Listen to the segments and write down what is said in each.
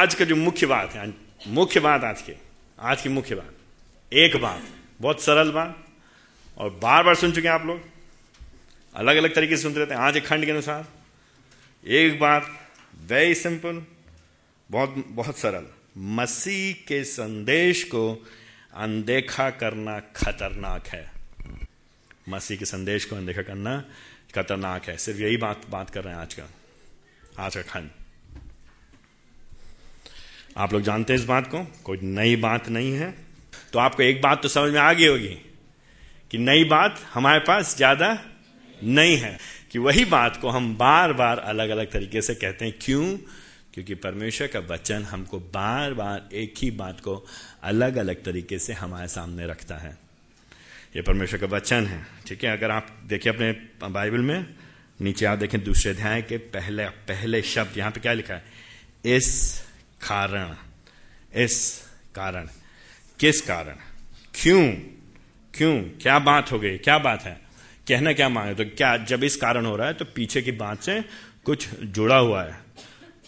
आज का जो मुख्य बात है, मुख्य बात आज की आज की मुख्य बात, एक बात, बहुत सरल बात, और बार बार सुन चुके हैं आप लोग अलग अलग तरीके से सुनते रहते हैं, आज एक खंड के अनुसार, एक बात वेरी सिंपल बहुत बहुत सरल, मसीह के संदेश को अनदेखा करना खतरनाक है। मसीह के संदेश को अनदेखा करना खतरनाक है, सिर्फ़ यही बात बात कर रहे हैं आज का आज का खंड। आप लोग जानते हैं इस बात को? कोई नई बात नहीं है। तो आपको एक बात तो समझ में आ गई होगी कि नई बात हमारे पास ज़्यादा नहीं है। कि वही बात को हम बार बार अलग अलग तरीके से कहते हैं। क्यों? क्योंकि परमेश्वर का वचन हमको बार बार एक ही बात को अलग अलग तरीके से हमारे सामने रखता है। ये परमेश्वर का वचन है, ठीक है? अगर आप देखिए अपने बाइबल में, नीचे आप देखें दूसरे अध्याय के पहले पहले शब्द, यहाँ पे क्या लिखा है? इस कारण, इस कारण। किस कारण? क्यों? क्यों? क्या बात हो गई? क्या बात है? कहना क्या मांगे? तो क्या जब इस कारण हो रहा है तो पीछे की बात से कुछ जुड़ा हुआ है।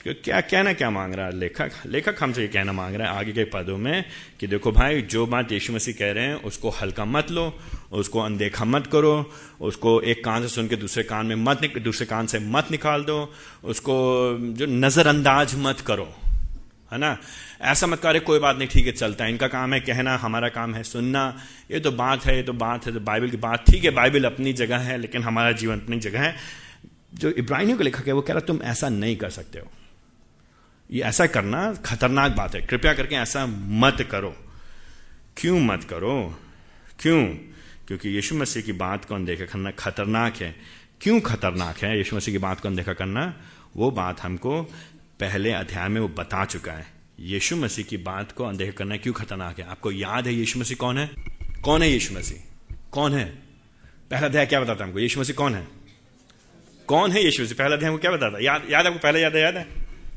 क्यों? क्या कहना क्या मांग रहा है? लेखक लेखक हमसे ये कहना मांग रहा है आगे के पदों में कि देखो भाई, जो बात यीशु मसीह कह रहे हैं, उसको हल्का मत लो, उसको अनदेखा मत करो, उसको एक कान से सुन के दूसरे कान में मत दूसरे कान से मत निकाल दो, उसको जो नजरअंदाज मत करो। है ना? ऐसा मत करे कोई बात नहीं, ठीक है, चलता है। इनका काम है कहना, हमारा काम है सुनना। ये तो बात है, ये तो बात है तो बाइबल की बात। ठीक है, बाइबल अपनी जगह है, लेकिन हमारा जीवन अपनी जगह है। जो इब्राहिम का लिखा है वो कह रहा, तुम ऐसा नहीं कर सकते हो। ये ऐसा करना खतरनाक बात है। कृपया करके ऐसा मत करो। क्यों मत करो? क्यों? क्योंकि यीशु मसीह की बात को अनदेखा करना खतरनाक है। क्यों खतरनाक है? यीशु मसीह की बात को अनदेखा करना, वो बात हमको पहले अध्याय में वो बता चुका है, यीशु मसीह की बात को अनदेखा करना क्यों खतरनाक है? आपको याद है यीशु मसीह कौन है? कौन है यीशु मसीह? कौन है? पहला अध्याय क्या बताता है हमको? यीशु मसीह कौन है? कौन है यीशु मसीह? पहला अध्याय क्या बताता याद याद आपको पहले याद है याद है?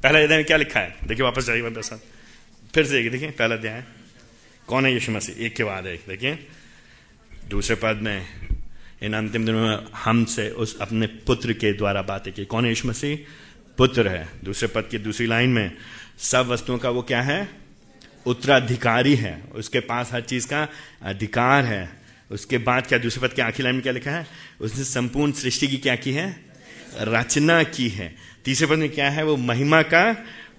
पहला अध्याय में क्या लिखा है? देखिए वापस जाइए वापस फिर से देखिए, पहला अध्याय। कौन है यीशु मसीह? एक के बाद एक, देखिए। दूसरे पद में, इन अंतिम दिनों में हमसे उस अपने पुत्र के द्वारा बातें की। कौन है यीशु मसीह? पुत्र है, दूसरे पद की दूसरी लाइन में, सब वस्तुओं का वो क्या है? उत्तराधिकारी है। उसके पास हर चीज़ का अधिकार है। उसके बाद क्या दूसरे पद के आखिरी लाइन में क्या लिखा है? उसने संपूर्ण सृष्टि की क्या की है? रचना की है। तीसरे पद में क्या है? वो महिमा का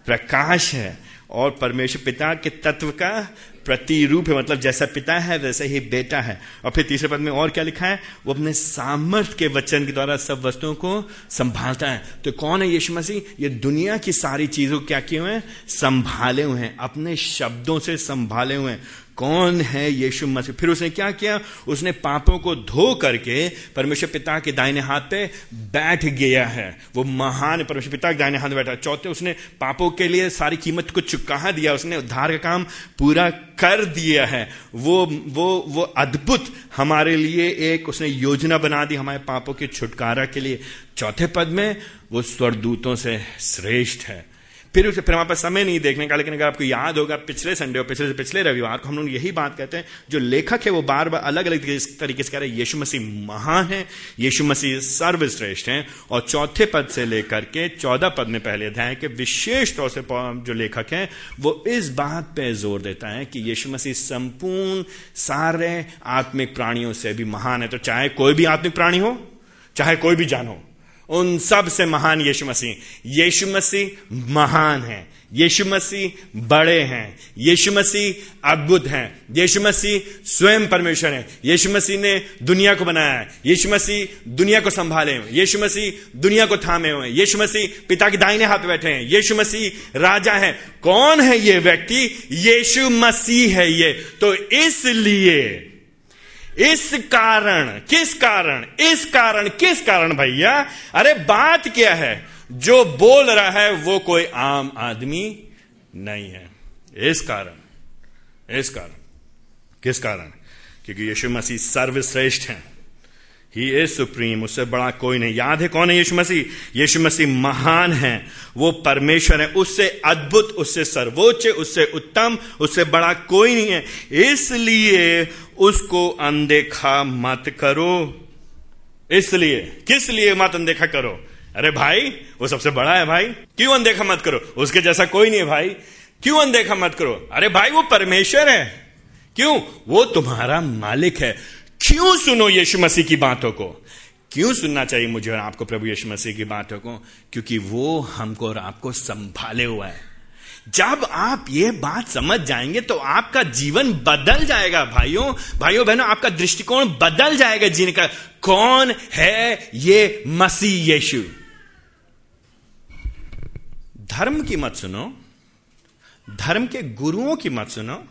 प्रकाश है और परमेश्वर पिता के तत्व का प्रतिरूप है मतलब जैसा पिता है, वैसे ही बेटा है। और फिर तीसरे पद में और क्या लिखा है? वो अपने सामर्थ्य के वचन के द्वारा सब वस्तुओं को संभालता है। तो कौन है यीशु मसीह? ये दुनिया की सारी चीज़ों क्या किए हुए हैं? संभाले हुए हैं। अपने शब्दों से संभाले हुए हैं। कौन है यीशु मसीह? फिर उसने क्या किया? उसने पापों को धो करके परमेश्वर पिता के दाहिने हाथ पे बैठ गया है। वो महान परमेश्वर पिता के दाहिने हाथ बैठा चौथे, उसने पापों के लिए सारी कीमत को चुका दिया। उसने उद्धार का काम पूरा कर दिया है। वो वो वो अद्भुत हमारे लिए एक उसने योजना बना दी हमारे पापों के छुटकारा के लिए। चौथे पद में वो स्वरदूतों से श्रेष्ठ है। फिर उसे फिर हमारे पास समय नहीं देखने का, लेकिन अगर आपको याद होगा, पिछले संडे और पिछले से पिछले रविवार को हम लोग यही बात कहते हैं, जो लेखक है वो बार बार अलग अलग तरीके से कह रहे हैं, यीशु मसीह महान है, यीशु मसीह सर्वश्रेष्ठ है, और चौथे पद से लेकर के चौदह पद में पहले अध्याय के विशेष तौर से जो लेखक है, वो इस बात पे ज़ोर देता है कि यीशु मसीह संपूर्ण सारे आत्मिक प्राणियों से भी महान है। तो चाहे कोई भी आत्मिक प्राणी हो, चाहे कोई भी जान हो उन सबसे महान यीशु मसीह यीशु मसीह महान है यीशु मसीह बड़े हैं यीशु मसीह अद्भुत हैं यीशु मसीह स्वयं परमेश्वर है यीशु मसीह ने दुनिया को बनाया है यीशु मसीह दुनिया को संभाले हुए यीशु मसीह दुनिया को थामे हुए यीशु मसीह पिता के दाहिने हाथ बैठे हैं यीशु मसीह राजा है कौन है ये व्यक्ति यीशु मसीह है ये तो इसलिए इस कारण, किस कारण, इस कारण, किस कारण भैया? अरे बात क्या है? जो बोल रहा है वो कोई आम आदमी नहीं है। इस कारण इस कारण। किस कारण? क्योंकि यीशु मसीह सर्वश्रेष्ठ है। ही इज़ सुप्रीम, उससे बड़ा कोई नहीं। याद है कौन है यीशु मसीह? यीशु मसीह महान है। वो परमेश्वर है। उससे अद्भुत, उससे सर्वोच्च, उससे उत्तम, उससे बड़ा कोई नहीं है। इसलिए उसको अनदेखा मत करो। इसलिए, किस लिए मत अनदेखा करो? अरे भाई, वो सबसे बड़ा है भाई। क्यों अनदेखा मत करो? उसके जैसा कोई नहीं है भाई। क्यों अनदेखा मत करो? अरे भाई, वो परमेश्वर है। क्यों? वो तुम्हारा मालिक है। क्यों सुनो यीशु मसीह की बातों को? क्यों सुनना चाहिए मुझे और आपको प्रभु यीशु मसीह की बातों को? क्योंकि वो हमको और आपको संभाले हुआ है। जब आप ये बात समझ जाएँगे तो आपका जीवन बदल जाएगा, भाइयों। भाइयों, बहनों, आपका दृष्टिकोण बदल जाएगा जीने का। कौन है ये मसीह यीशु? धर्म की मत सुनो। धर्म के गुरुओं की मत सुनो।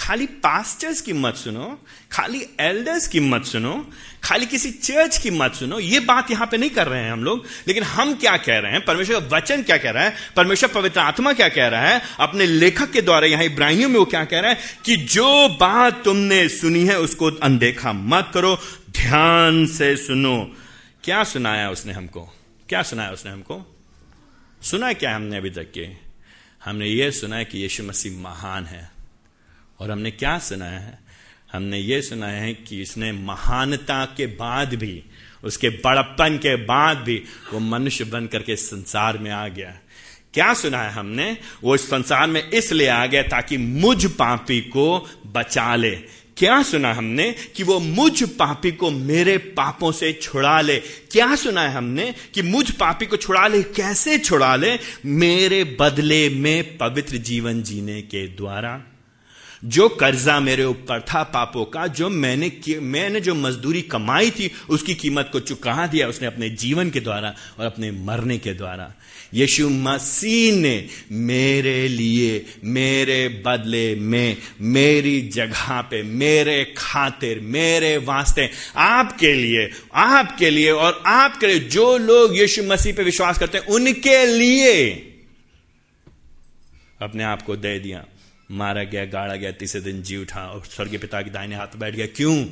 खाली पास्टर्स की मत सुनो, खाली एल्डर्स की मत सुनो, खाली किसी चर्च की मत सुनो। ये बात यहाँ पे नहीं कर रहे हैं हम लोग, लेकिन हम क्या कह रहे हैं, परमेश्वर का वचन क्या कह रहा है, परमेश्वर पवित्र आत्मा क्या कह रहा है, अपने लेखक के द्वारा यहाँ इब्राहिमियों में वो क्या कह रहा है कि जो बात तुमने सुनी है उसको अनदेखा मत करो, ध्यान से सुनो। क्या सुनाया उसने हमको? क्या सुनाया उसने हमको? सुना क्या हमने अभी तक के? हमने ये सुना है कि यीशु मसीह महान है। और हमने क्या सुनाया है? हमने ये सुनाया है कि इसने महानता के बाद भी, उसके बड़प्पन के बाद भी वो मनुष्य बन करके संसार में आ गया। क्या सुना है हमने? वो इस संसार में इसलिए आ गया ताकि मुझ पापी को बचा ले। क्या सुना हमने कि वो मुझ पापी को मेरे पापों से छुड़ा ले? क्या सुना है हमने कि मुझ पापी को छुड़ा ले? कैसे छुड़ा ले? मेरे बदले में पवित्र जीवन जीने के द्वारा। जो कर्जा मेरे ऊपर था पापों का, जो मैंने मैंने जो मजदूरी कमाई थी, उसकी कीमत को चुका दिया उसने अपने जीवन के द्वारा और अपने मरने के द्वारा। यीशु मसीह ने मेरे लिए, मेरे बदले में, मेरी जगह पे, मेरे खातिर, मेरे वास्ते आपके लिए आपके लिए और आपके लिए जो लोग यीशु मसीह पे विश्वास करते हैं, उनके लिए अपने आप को दे दिया। मारा गया, गाड़ा गया, तीसरे दिन जी उठा और स्वर्गीय पिता के दाहिने हाथ बैठ गया। क्यों?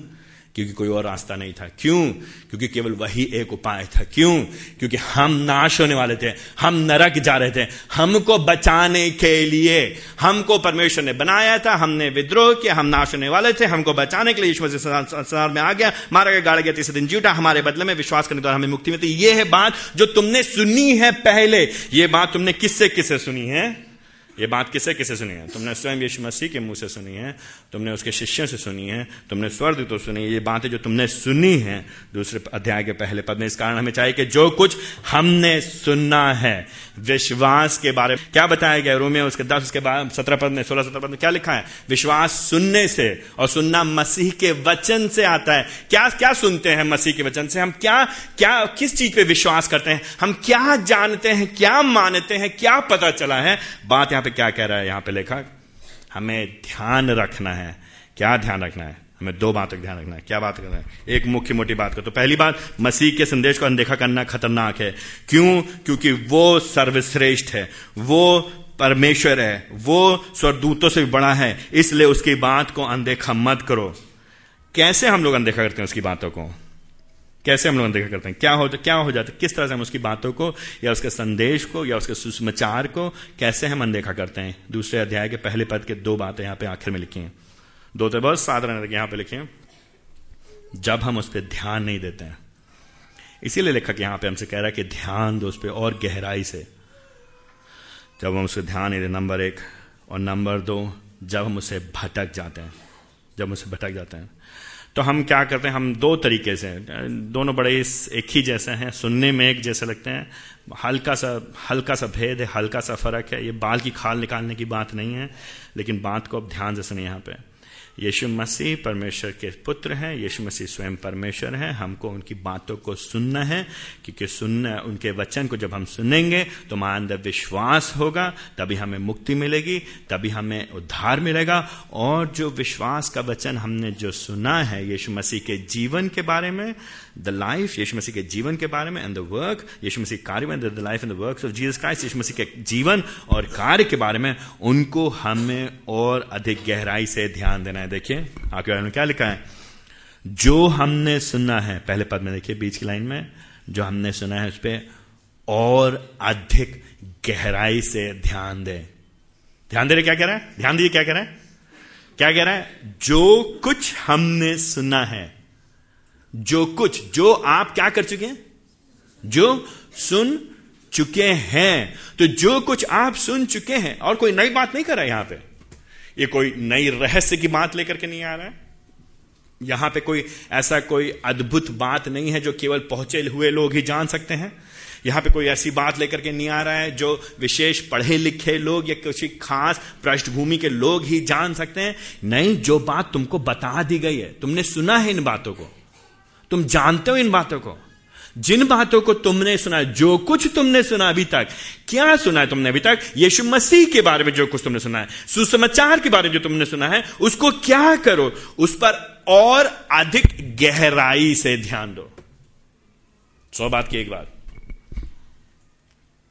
क्योंकि कोई और रास्ता नहीं था। क्यों? क्योंकि केवल वही एक उपाय था। क्यों? क्योंकि हम नाश होने वाले थे। हम नरक जा रहे थे। हमको बचाने के लिए, हमको परमेश्वर ने बनाया था। हमने विद्रोह किया। हम नाश होने वाले थे। हमको बचाने के लिए ईश्वर से संसार में आ गया। मारा गया, गाड़ा गया, तीसरे दिन जीटा हमारे बदले में विश्वास करने द्वारा हमें मुक्ति मिलती ये है बात जो तुमने सुनी है पहले। ये बात तुमने किससे किससे सुनी है? ये बात किसे किसे सुनी है? तुमने स्वयं यीशु मसीह के मुँह से सुनी है, तुमने उसके शिष्यों से सुनी है, तुमने स्वर्ग तो सुनी है। ये बातें जो तुमने सुनी है, दूसरे अध्याय के पहले पद में इस कारण हमें चाहिए कि जो कुछ हमने सुनना है, विश्वास के बारे में। क्या बताया गया रूम में उसके दस, उसके बाद सत्रह पद में, सोलह, सत्रह पद में क्या लिखा है? विश्वास सुनने से और सुनना मसीह के वचन से आता है। क्या क्या सुनते हैं मसीह के वचन से? हम क्या क्या, किस चीज़ पे विश्वास करते हैं? हम क्या जानते हैं, क्या मानते हैं, क्या पता चला है? बात यहाँ पे क्या कह रहा है यहाँ पे लेखक? हमें ध्यान रखना है। क्या ध्यान रखना है? हमें दो बातों का ध्यान रखना है। क्या बात करना है? एक मुख्य मोटी बात कर तो पहली बात, मसीह के संदेश को अनदेखा करना खतरनाक है। क्यों? क्योंकि वो सर्वश्रेष्ठ है। वो परमेश्वर है। वो स्वरदूतों से भी बड़ा है। इसलिए उसकी बात को अनदेखा मत करो। कैसे हम लोग अनदेखा करते हैं उसकी बातों को? कैसे हम लोग अनदेखा करते हैं? क्या हो क्या हो जाता है? किस तरह से हम उसकी बातों को, या उसके संदेश को, या उसके सुसमाचार को, कैसे हम अनदेखा करते हैं? दूसरे अध्याय के पहले पद के दो बातें यहाँ पे आखिर में लिखी हैं। दो तो बहुत साधारण यहाँ पे लिखे हैं। जब हम उस पर ध्यान नहीं देते हैं। इसीलिए लेखक यहाँ पे हमसे कह रहा है कि ध्यान दो उस पर और गहराई से। जब हम उसे ध्यान नहीं दे, नंबर एक, और नंबर दो, जब हम उसे भटक जाते हैं। जब उसे भटक जाते हैं। तो हम क्या करते हैं, हम दो तरीके से, दोनों बड़े एक ही जैसे हैं, सुनने में एक जैसे लगते हैं। हल्का सा हल्का सा भेद है, हल्का सा फ़र्क है, ये बाल की खाल निकालने की बात नहीं है, लेकिन बात को अब ध्यान से सुनिए यहाँ पे। यीशु मसीह परमेश्वर के पुत्र हैं, यीशु मसीह स्वयं परमेश्वर हैं, हमको उनकी बातों को सुनना है, क्योंकि सुनना, उनके वचन को जब हम सुनेंगे तो हमारे अंदर विश्वास होगा, तभी हमें मुक्ति मिलेगी, तभी हमें उद्धार मिलेगा, और जो विश्वास का वचन हमने जो सुना है यीशु मसीह के जीवन के बारे में द लाइफ यीशु मसीह के जीवन के बारे में and the work Yeshu Masih कार्य में the life and the work of Jesus Christ Yeshu Masih के जीवन और कार्य के बारे में, उनको हमें और अधिक गहराई से ध्यान देना है। देखिए आपके बारे में क्या लिखा है? जो हमने सुना है, पहले पद में देखिए, बीच की लाइन में, जो हमने सुना है उस पर और अधिक गहराई से ध्यान दे। ध्यान दे रहे क्या कह रहा है? ध्यान दीजिए क्या कह रहा है? क्या कह रहा है? जो कुछ हमने सुना है जो कुछ, जो आप क्या कर चुके हैं? जो सुन चुके हैं। तो जो कुछ आप सुन चुके हैं, और कोई नई बात नहीं कर रहा है यहाँ पे। ये कोई नई रहस्य की बात लेकर के नहीं आ रहा है। यहाँ पे कोई ऐसा कोई अद्भुत बात नहीं है जो केवल पहुँचे हुए लोग ही जान सकते हैं। यहाँ पे कोई ऐसी बात लेकर के नहीं आ रहा है जो विशेष पढ़े लिखे लोग या किसी खास पृष्ठभूमि के लोग ही जान सकते हैं। नहीं, जो बात तुमको बता दी गई है, तुमने सुना है इन बातों को। तुम जानते हो इन बातों को? जिन बातों को तुमने सुना, जो कुछ तुमने सुना अभी तक, क्या सुना है तुमने अभी तक? यीशु मसीह के बारे में जो कुछ तुमने सुना है, सुसमाचार के बारे में जो तुमने सुना है, उसको क्या करो? उस पर और अधिक गहराई से ध्यान दो। सौ बात की एक बात।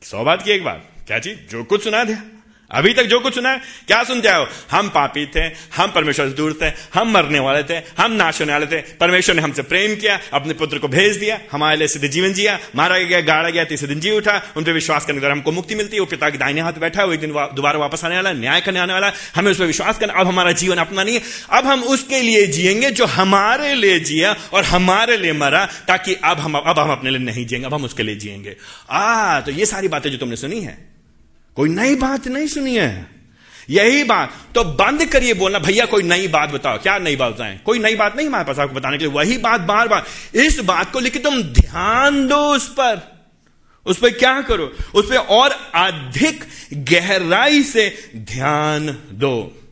सौ बात की एक बात। क्या चीज़? जो कुछ सुना दिया अभी तक जो कुछ सुना है, क्या सुनते हो? हम पापी थे, हम परमेश्वर से दूर थे, हम मरने वाले थे, हम नाश होने वाले थे। परमेश्वर ने हमसे प्रेम किया, अपने पुत्र को भेज दिया, हमारे लिए सिद्ध जीवन जिया, मारा गया, गाड़ा गया, तीसरे दिन जी उठा, उन पर विश्वास करने द्वारा हमको मुक्ति मिलती है, वो पिता के दाहिने हाथ बैठा है एक दिन दोबारा वापस आने वाला न्याय करने आने वाला हमें उस पर विश्वास करना अब हमारा जीवन अपना नहीं है। अब हम उसके लिए जियेंगे जो हमारे लिए जिया और हमारे लिए मरा, ताकि अब हम अब हम अपने लिए नहीं जिएँगे, अब हम उसके लिए जियेंगे आ तो ये सारी बातें जो तुमने सुनी है कोई नई बात नहीं सुनी है। यही बात। तो बंद करिए बोलना। भैया, कोई नई बात बताओ। क्या नई बात बताएँ? कोई नई बात नहीं हमारे पास आपको बताने के लिए। वही बात बार बार इस बात को लेकर तुम ध्यान दो उस पर। उस पर क्या करो? उस पर और अधिक गहराई से ध्यान दो।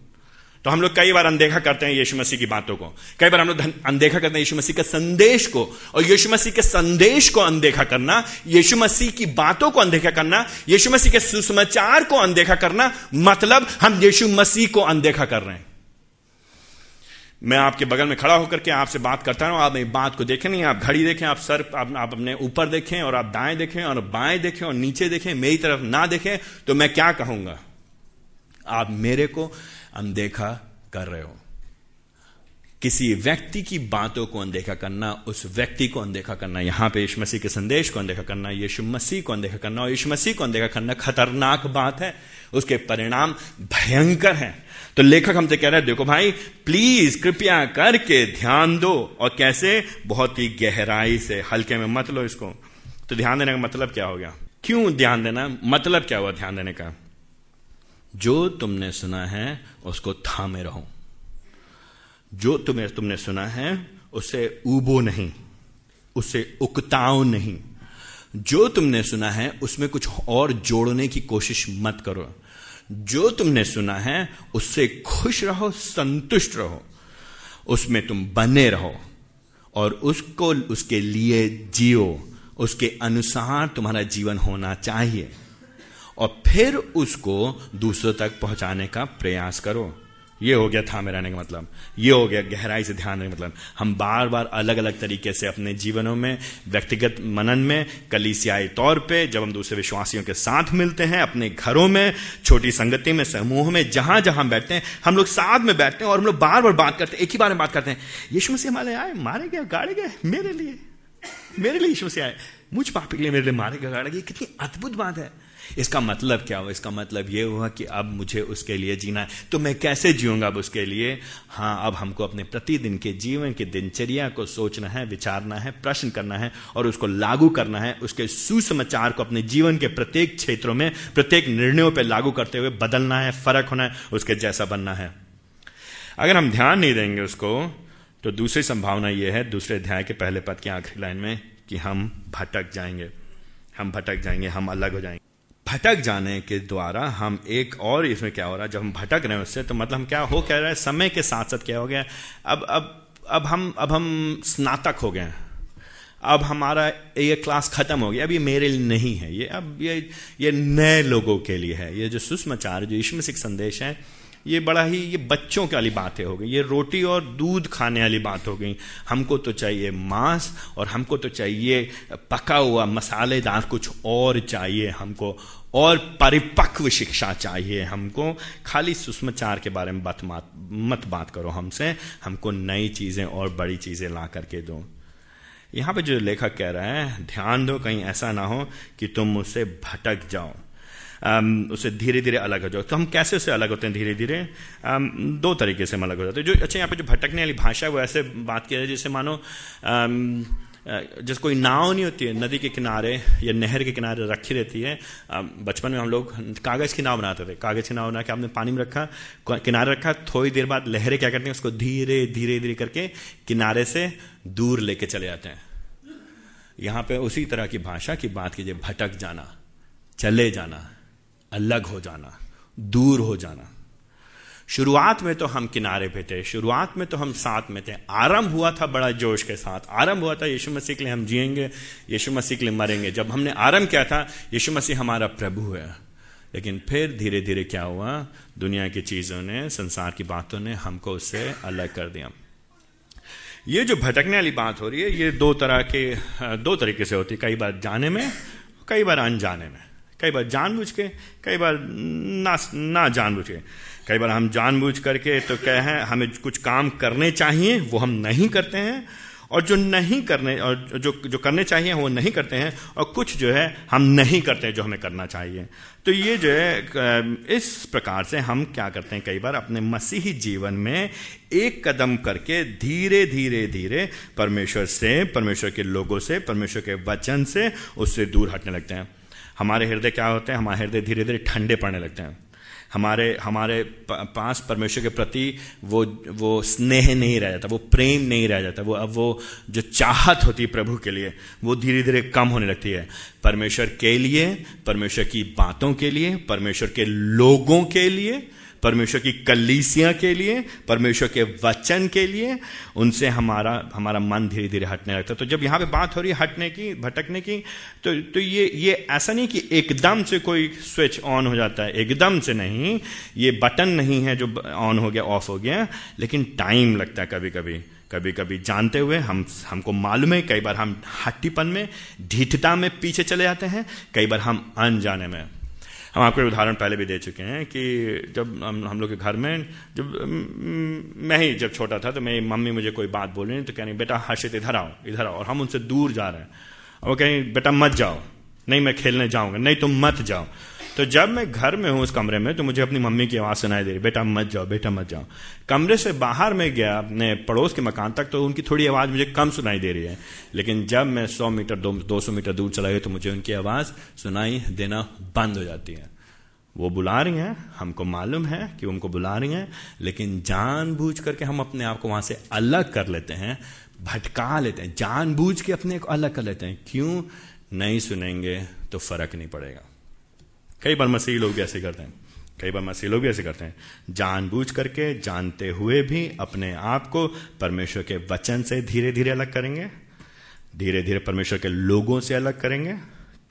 तो हम लोग कई बार अनदेखा करते हैं यीशु मसीह की बातों को। कई बार हम लोग अनदेखा करते हैं यीशु मसीह के संदेश को। और यीशु मसीह के संदेश को अनदेखा करना यीशु मसीह की बातों को अनदेखा करना यीशु मसीह के सुसमाचार को अनदेखा करना मतलब हम यीशु मसीह को अनदेखा कर रहे हैं। मैं आपके बगल में खड़ा होकर के आपसे बात करता हूँ आप मेरी बात को देखें नहीं आप घड़ी देखें आप सर आप, आप अपने ऊपर देखें और आप दाएँ देखें और बाएँ देखें और नीचे देखें मेरी तरफ़ ना देखें तो मैं क्या कहूँगा? आप मेरे को अनदेखा कर रहे हो। किसी व्यक्ति की बातों को अनदेखा करना, उस व्यक्ति को अनदेखा करना, यहाँ पे यीशु मसीह के संदेश को अनदेखा करना, यीशु मसीह को अनदेखा करना और यीशु मसीह को अनदेखा करना खतरनाक बात है। उसके परिणाम भयंकर हैं। तो लेखक हमसे कह रहे हैं, देखो भाई प्लीज़ कृपया करके ध्यान दो और कैसे? बहुत ही गहराई से, हल्के में मत लो इसको। तो ध्यान देने का मतलब क्या हो गया? क्यों ध्यान देना? मतलब क्या हुआ ध्यान देने का? जो तुमने सुना है, उसको थामे रहो। जो तुम्हें, तुमने सुना है, उसे उबो नहीं, उसे उकताओ नहीं। जो तुमने सुना है, उसमें कुछ और जोड़ने की कोशिश मत करो। जो तुमने सुना है, उससे खुश रहो, संतुष्ट रहो। उसमें तुम बने रहो और उसको, उसके लिए जियो। उसके अनुसार तुम्हारा जीवन होना चाहिए। और फिर उसको दूसरों तक पहुँचाने का प्रयास करो। ये हो गया थामे रहने का मतलब। ये हो गया गहराई से ध्यान देने का मतलब। हम बार बार अलग अलग तरीके से अपने जीवनों में, व्यक्तिगत मनन में, कलीसियाई तौर पे जब हम दूसरे विश्वासियों के साथ मिलते हैं, अपने घरों में, छोटी संगति में, समूह में जहाँ जहाँ बैठते हैं, हम लोग साथ में बैठते हैं और हम लोग बार बार बात करते हैं, एक ही बार में बात करते हैं। यीशु मसीह हमारे आए, मारे गए, गाड़े गए, मेरे लिए मेरे लिए यीशु मसीह आए। मुझ पापी के लिए मेरे लिए मारे गए, गाड़े गए। कितनी अद्भुत बात है। इसका मतलब क्या हुआ? इसका मतलब यह हुआ कि अब मुझे उसके लिए जीना है। तो मैं कैसे जीऊँगा अब उसके लिए? हाँ अब हमको अपने प्रतिदिन के जीवन की दिनचर्या को सोचना है, विचारना है, प्रश्न करना है और उसको लागू करना है। उसके सुसमाचार को अपने जीवन के प्रत्येक क्षेत्रों में, प्रत्येक निर्णयों पर लागू करते हुए बदलना है, फ़र्क होना है, उसके जैसा बनना है। अगर हम ध्यान नहीं देंगे उसको तो दूसरी संभावना यह है, दूसरे अध्याय के पहले पद की आखिरी लाइन में कि हम भटक जाएँगे। हम भटक जाएँगे, हम अलग हो जाएँगे। भटक जाने के द्वारा हम एक और इसमें क्या हो रहा है? जब हम भटक रहे हैं उससे तो मतलब हम क्या हो कह रहे हैं? समय के साथ साथ क्या हो गया? अब अब अब हम अब हम स्नातक हो गए हैं। अब हमारा ये क्लास खत्म हो गया अब ये मेरे लिए नहीं है। ये, अब ये ये नए लोगों के लिए है। ये जो सुषमाचार जो ईश्वर सिख संदेश है ये बड़ा ही ये बच्चों की वाली बातें हो गई। ये रोटी और दूध खाने वाली बात हो गई। हमको तो चाहिए मांस और हमको तो चाहिए पका हुआ मसालेदार कुछ और चाहिए हमको। और परिपक्व शिक्षा चाहिए हमको। खाली सुषमाचार के बारे में बात मत, मत बात करो हमसे। हमको नई चीज़ें और बड़ी चीज़ें ला करके दो। यहाँ पे जो लेखक कह रहा है ध्यान दो कहीं ऐसा ना हो कि तुम उससे भटक जाओ। उससे धीरे धीरे अलग हो जाओ। तो हम कैसे उससे अलग होते हैं धीरे धीरे दो तरीके से हम अलग हो जाते हैं। जो अच्छा यहाँ पे जो भटकने वाली भाषा है, वो ऐसे बात किया जाए, जैसे मानो जैसे कोई नाव नहीं होती है, नदी के किनारे या नहर के किनारे रखी रहती है बचपन में हम लोग कागज़ की नाव बनाते थे। कागज़ की नाव बना के आपने पानी में रखा किनारे रखा, थोड़ी देर बाद लहरें क्या करती हैं, उसको धीरे धीरे धीरे करके किनारे से दूर लेके चले जाते हैं। यहाँ पे उसी तरह की भाषा की बात कीजिए, भटक जाना, चले जाना। अलग हो जाना, दूर हो जाना। शुरुआत में तो हम किनारे पे थे, शुरुआत में तो हम साथ में थे। आरंभ हुआ था बड़ा जोश के साथ। आरंभ हुआ था यीशु मसीह के लिए हम जिएँगे, यीशु मसीह के लिए मरेंगे। जब हमने आरंभ किया था, यीशु मसीह हमारा प्रभु है। लेकिन फिर धीरे धीरे क्या हुआ? दुनिया की चीज़ों ने, संसार की बातों ने हमको उससे अलग कर दिया। ये जो भटकने वाली बात हो रही है, ये दो तरह के, दो तरीके से होती है। कई बार जाने में, कई बार अनजाने में। कई बार जानबूझ के, कई बार ना ना जानबूझ के। कई बार हम जानबूझ करके तो क्या है, हमें कुछ काम करने चाहिए, वो हम नहीं करते हैं। और जो नहीं करने, और जो जो करने चाहिए, वो नहीं करते हैं। और कुछ जो है, हम नहीं करते जो हमें करना चाहिए। तो ये जो है इस प्रकार से हम क्या करते हैं, कई बार अपने मसीही जीवन में एक कदम करके धीरे धीरे धीरे परमेश्वर से, परमेश्वर के लोगों से, परमेश्वर के वचन से उससे दूर हटने लगते हैं। हमारे हृदय क्या होते हैं? हमारे हृदय धीरे धीरे ठंडे पड़ने लगते हैं। हमारे हमारे पास परमेश्वर के प्रति वो वो स्नेह नहीं रह जाता, वो प्रेम नहीं रह जाता, वो, अब वो जो चाहत होती है प्रभु के लिए, वो धीरे धीरे कम होने लगती है। परमेश्वर के लिए, परमेश्वर की बातों के लिए, परमेश्वर के लोगों के लिए परमेश्वर की कलीसिया के लिए, परमेश्वर के वचन के लिए, उनसे हमारा हमारा मन धीरे धीरे हटने लगता है। तो जब यहाँ पे बात हो रही है हटने की, भटकने की तो तो ये ये ऐसा नहीं कि एकदम से कोई स्विच ऑन हो जाता है। एकदम से नहीं। ये बटन नहीं है जो ऑन हो गया, ऑफ़ हो गया, लेकिन टाइम लगता है कभी कभी कभी कभी जानते हुए हम, हमको मालूम है, कई बार हम हट्टीपन में, ढीठता में पीछे चले जाते हैं, कई बार हम अनजाने में। हम आपको उदाहरण पहले भी दे चुके हैं कि जब हम हम लोग के घर में, जब, मैं ही जब छोटा था तो मेरी मम्मी मुझे कोई बात बोल रही तो कह रही, बेटा, हर्षित, इधर आओ इधर आओ और हम उनसे दूर जा रहे हैं। और वो कहें बेटा, मत जाओ, नहीं मैं खेलने जाऊँगा, नहीं तुम मत जाओ। तो जब मैं घर में हूँ उस कमरे में तो मुझे अपनी मम्मी की आवाज़ सुनाई दे रही, बेटा, मत जाओ, बेटा, मत जाओ। कमरे से बाहर में गया, अपने पड़ोस के मकान तक तो उनकी थोड़ी आवाज़ मुझे कम सुनाई दे रही है। लेकिन जब मैं सौ मीटर दो सौ मीटर दूर चला गया तो मुझे उनकी आवाज़ सुनाई देना बंद हो जाती है। वो बुला रही हैं, हमको मालूम है कि उनको बुला रही हैं, लेकिन जानबूझ करके हम अपने आप को वहाँ से अलग कर लेते हैं, भटका लेते हैं, जानबूझ के अपने को अलग कर लेते हैं। क्यों? नहीं सुनेंगे तो फ़र्क नहीं पड़ेगा। कई बार मसीह लोग भी ऐसे करते हैं। कई बार मसीह लोग भी ऐसे करते हैं। जानबूझ करके, जानते हुए भी अपने आप को परमेश्वर के वचन से धीरे धीरे अलग करेंगे। धीरे धीरे परमेश्वर के लोगों से अलग करेंगे,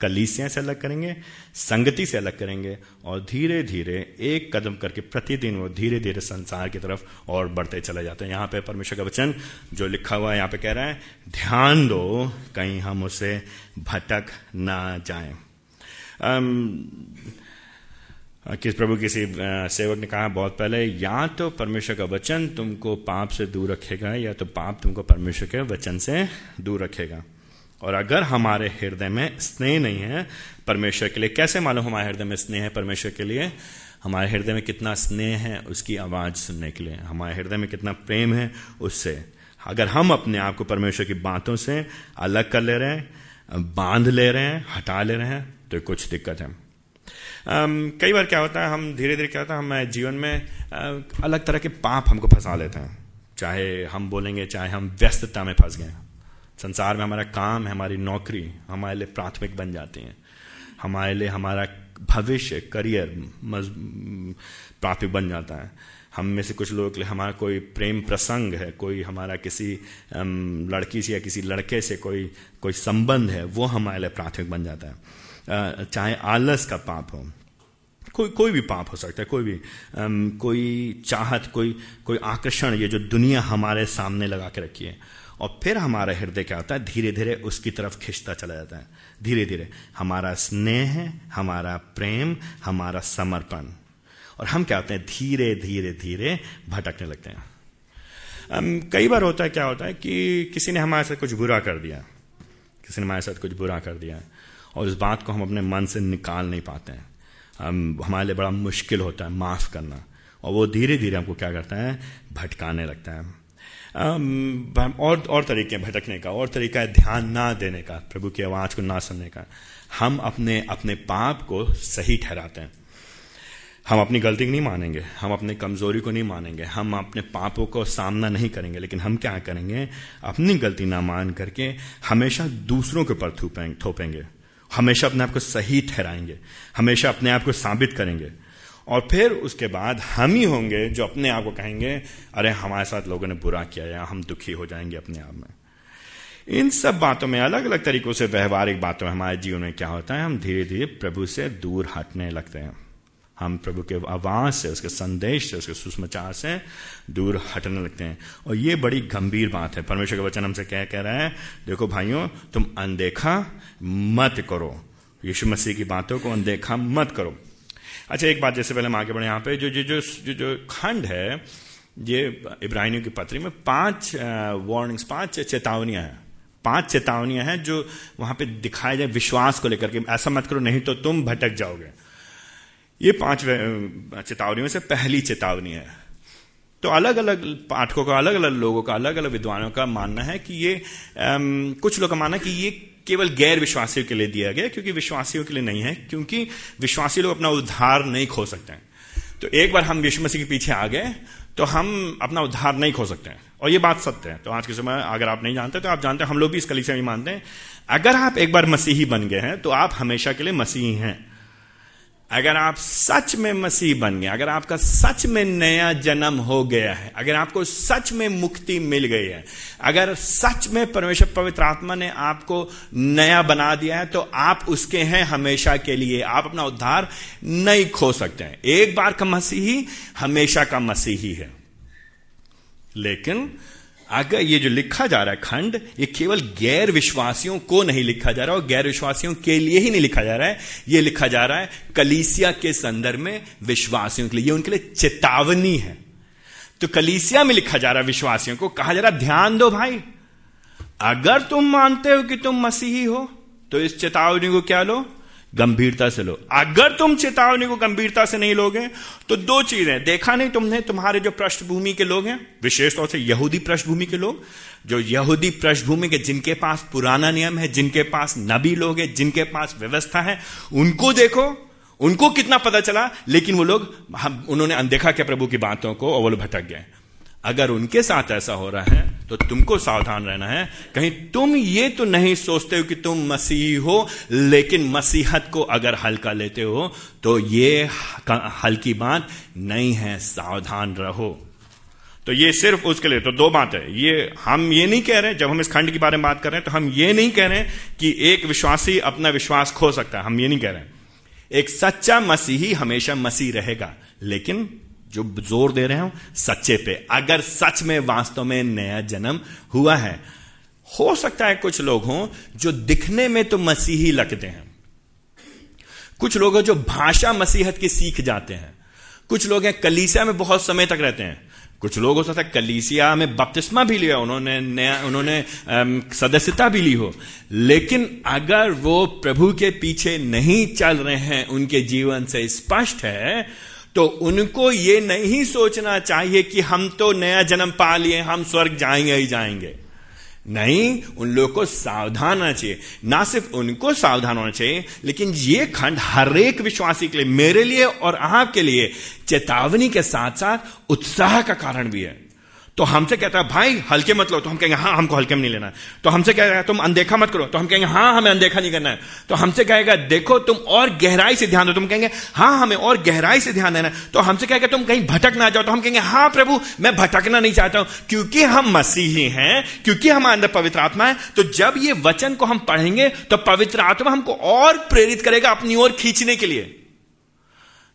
कलीसियाँ से अलग करेंगे, संगति से अलग करेंगे और धीरे धीरे एक कदम करके प्रतिदिन वो धीरे धीरे संसार की तरफ़ और बढ़ते चले जाते हैं। यहाँ पे परमेश्वर का वचन जो लिखा हुआ है, यहाँ पे कह रहा है, ध्यान दो, कहीं हम उसे भटक ना जाए। किस प्रभु किसी सेवक ने कहा, बहुत पहले या तो परमेश्वर का वचन तुमको पाप से दूर रखेगा, या तो पाप तुमको परमेश्वर के वचन से दूर रखेगा। और अगर हमारे हृदय में स्नेह नहीं है परमेश्वर के लिए, कैसे मालूम हमारे हृदय में स्नेह है परमेश्वर के लिए? हमारे हृदय में कितना स्नेह है उसकी आवाज़ सुनने के लिए। हमारे हृदय में कितना प्रेम है उससे। अगर हम अपने आप को परमेश्वर की बातों से अलग कर ले रहे हैं बाँध ले रहे हैं हटा ले रहे हैं तो कुछ दिक्कत है। um, कई बार क्या होता है हम धीरे धीरे क्या होता है हम जीवन में अलग तरह के पाप हमको फंसा लेते हैं। चाहे हम बोलेंगे चाहे हम व्यस्तता में फंस गए। संसार में हमारा काम है हमारी नौकरी हमारे लिए प्राथमिक बन जाती है। हमारे लिए हमारा भविष्य करियर प्राथमिक बन जाता है। हम में से कुछ लोगों के लिए हमारा कोई प्रेम प्रसंग है, कोई हमारा किसी लड़की से या किसी लड़के से कोई कोई संबंध है, वो हमारे लिए प्राथमिक बन जाता है। चाहे आलस का पाप हो, कोई कोई भी पाप हो सकता है, कोई भी कोई चाहत, कोई कोई आकर्षण, ये जो दुनिया हमारे सामने लगा के रखी है। और फिर हमारा हृदय क्या होता है? धीरे धीरे उसकी तरफ़ खिंचता चला जाता है। धीरे धीरे हमारा स्नेह, हमारा प्रेम, हमारा समर्पण। और हम क्या होते हैं? धीरे धीरे धीरे भटकने लगते हैं। कई बार होता है, क्या होता है कि किसी ने हमारे साथ कुछ बुरा कर दिया। किसी ने हमारे साथ कुछ बुरा कर दिया और उस बात को हम अपने मन से निकाल नहीं पाते हैं। हम, हमारे लिए बड़ा मुश्किल होता है माफ़ करना और वो धीरे धीरे हमको क्या करता है? भटकाने लगता है। और और तरीके भटकने का। और तरीका है ध्यान ना देने का, प्रभु की आवाज़ को ना सुनने का। हम अपने अपने पाप को सही ठहराते हैं। हम अपनी गलती नहीं मानेंगे, हम अपनी कमज़ोरी को नहीं मानेंगे, हम अपने पापों को सामना नहीं करेंगे, लेकिन हम क्या करेंगे? अपनी गलती ना मान करके हमेशा दूसरों के ऊपर थोपेंगे। हमेशा अपने आप को सही ठहराएँगे, हमेशा अपने आप को साबित करेंगे। और फिर उसके बाद हम ही होंगे जो अपने आप को कहेंगे, अरे, हमारे साथ लोगों ने बुरा किया या हम दुखी हो जाएँगे अपने आप में। इन सब बातों में अलग अलग तरीकों से व्यवहारिक बातों में हमारे जीवन में क्या होता है? हम धीरे धीरे प्रभु से दूर हटने लगते हैं। हम प्रभु के आवाज़ से उसके संदेश से उसके सुषमाचार से दूर हटने लगते हैं। और ये बड़ी गंभीर बात है। परमेश्वर का वचन हमसे क्या कह रहा है देखो भाइयों तुम अनदेखा मत करो। यीशु मसीह की बातों को अनदेखा मत करो। अच्छा एक बात जैसे पहले हम आगे बढ़े यहाँ पे। जो जो जो जो, जो खंड है ये इब्राहिमियों की पत्री में पाँच वार्निंग्स पाँच चेतावनियाँ हैं। पाँच चेतावनियाँ हैं जो वहाँ पे दिखाए जाए विश्वास को लेकर के ऐसा मत करो नहीं तो तुम भटक जाओगे। ये पाँच चेतावनियों से पहली चेतावनी है। तो अलग अलग पाठकों का अलग अलग लोगों का अलग अलग विद्वानों का मानना है कि ये आम, कुछ लोग का मानना कि ये केवल गैर विश्वासियों के लिए दिया गया क्योंकि विश्वासियों के लिए नहीं है क्योंकि विश्वासी लोग अपना उद्धार नहीं खो सकते हैं। तो एक बार हम विश्व मसीह के पीछे आ गए तो हम अपना उद्धार नहीं खो सकते हैं। और ये बात सत्य है। तो आज के समय अगर आप नहीं जानते तो आप जानते हैं हम लोग भी इस कली से मानते हैं अगर आप एक बार मसीही बन गए हैं तो आप हमेशा के लिए मसीही हैं। अगर आप सच में मसीह बन गए, अगर आपका सच में नया जन्म हो गया है, अगर आपको सच में मुक्ति मिल गई है, अगर सच में परमेश्वर पवित्र आत्मा ने आपको नया बना दिया है तो आप उसके हैं हमेशा के लिए। आप अपना उद्धार नहीं खो सकते हैं। एक बार का मसीही हमेशा का मसीही है। लेकिन अगर ये जो लिखा जा रहा है खंड, ये केवल गैर विश्वासियों को नहीं लिखा जा रहा और गैर विश्वासियों के लिए ही नहीं लिखा जा रहा है। ये लिखा जा रहा है कलीसिया के संदर्भ में विश्वासियों के लिए। ये उनके लिए चेतावनी है। तो कलीसिया में लिखा जा रहा है विश्वासियों को। कहा जा रहा ध्यान दो भाई, अगर तुम मानते हो कि तुम मसीही हो तो इस चेतावनी को क्या लो? गंभीरता से लो। अगर तुम चेतावनी को गंभीरता से नहीं लोगे तो दो चीज़ें। देखा नहीं तुमने, तुम्हारे जो पृष्ठभूमि के लोग हैं, विशेष तौर से यहूदी पृष्ठभूमि के लोग, जो यहूदी पृष्ठभूमि के जिनके पास पुराना नियम है, जिनके पास नबी लोग हैं, जिनके पास व्यवस्था है, उनको देखो, उनको कितना पता चला, लेकिन वो लोग, हम, उन्होंने अनदेखा किया प्रभु की बातों को और वो भटक गए। अगर उनके साथ ऐसा हो रहा है तो तुमको सावधान रहना है। कहीं तुम ये तो नहीं सोचते हो कि तुम मसीह हो, लेकिन मसीहत को अगर हल्का लेते हो तो ये हल्की बात नहीं है, सावधान रहो। तो ये सिर्फ़ उसके लिए तो दो बात। है ये हम ये नहीं कह रहे जब हम इस खंड के बारे में बात कर रहे हैं तो हम ये नहीं कह रहे कि एक विश्वासी अपना विश्वास खो सकता है। हम ये नहीं कह रहे एक सच्चा मसीही हमेशा मसीह रहेगा, लेकिन जो ज़ोर दे रहे हो, सच्चे पे। अगर सच में वास्तव में नया जन्म हुआ है, हो सकता है कुछ लोग हों जो दिखने में तो मसीही लगते हैं। कुछ लोग जो भाषा मसीहत की सीख जाते हैं। कुछ लोग हैं कलीसिया में बहुत समय तक रहते हैं। कुछ लोग हो सकता है कलीसिया में बपतिस्मा भी लिया, उन्होंने नया, उन्होंने सदस्यता भी ली हो। लेकिन अगर वो प्रभु के पीछे नहीं चल रहे हैं, उनके जीवन से स्पष्ट है तो उनको ये नहीं सोचना चाहिए कि हम तो नया जन्म पा लिए, हम स्वर्ग जाएँगे ही जाएँगे। नहीं, उन लोगों को सावधान होना चाहिए। ना सिर्फ़ उनको सावधान होना चाहिए, लेकिन ये खंड हर एक विश्वासी के लिए, मेरे लिए और आपके लिए चेतावनी के साथ साथ उत्साह का कारण भी है। तो हमसे कहता है, भाई, हल्के मत लो। तो हम कहेंगे हाँ हमको हल्के में नहीं लेना है। तो हमसे कहेगा तुम अनदेखा मत करो। तो हम कहेंगे हाँ हमें अनदेखा नहीं करना है। तो हमसे कहेगा, देखो, तुम और गहराई से ध्यान दो। तुम कहेंगे हाँ हमें और गहराई से ध्यान देना है। तो हमसे कहेगा, तुम कहीं भटक ना जाओ। तो हम कहेंगे हाँ प्रभु, मैं भटकना नहीं चाहता हूँ, क्योंकि हम मसीही हैं, क्योंकि हमारे अंदर पवित्र आत्मा है। तो जब ये वचन को हम पढ़ेंगे तो पवित्र आत्मा हमको और प्रेरित करेगा अपनी ओर खींचने के लिए।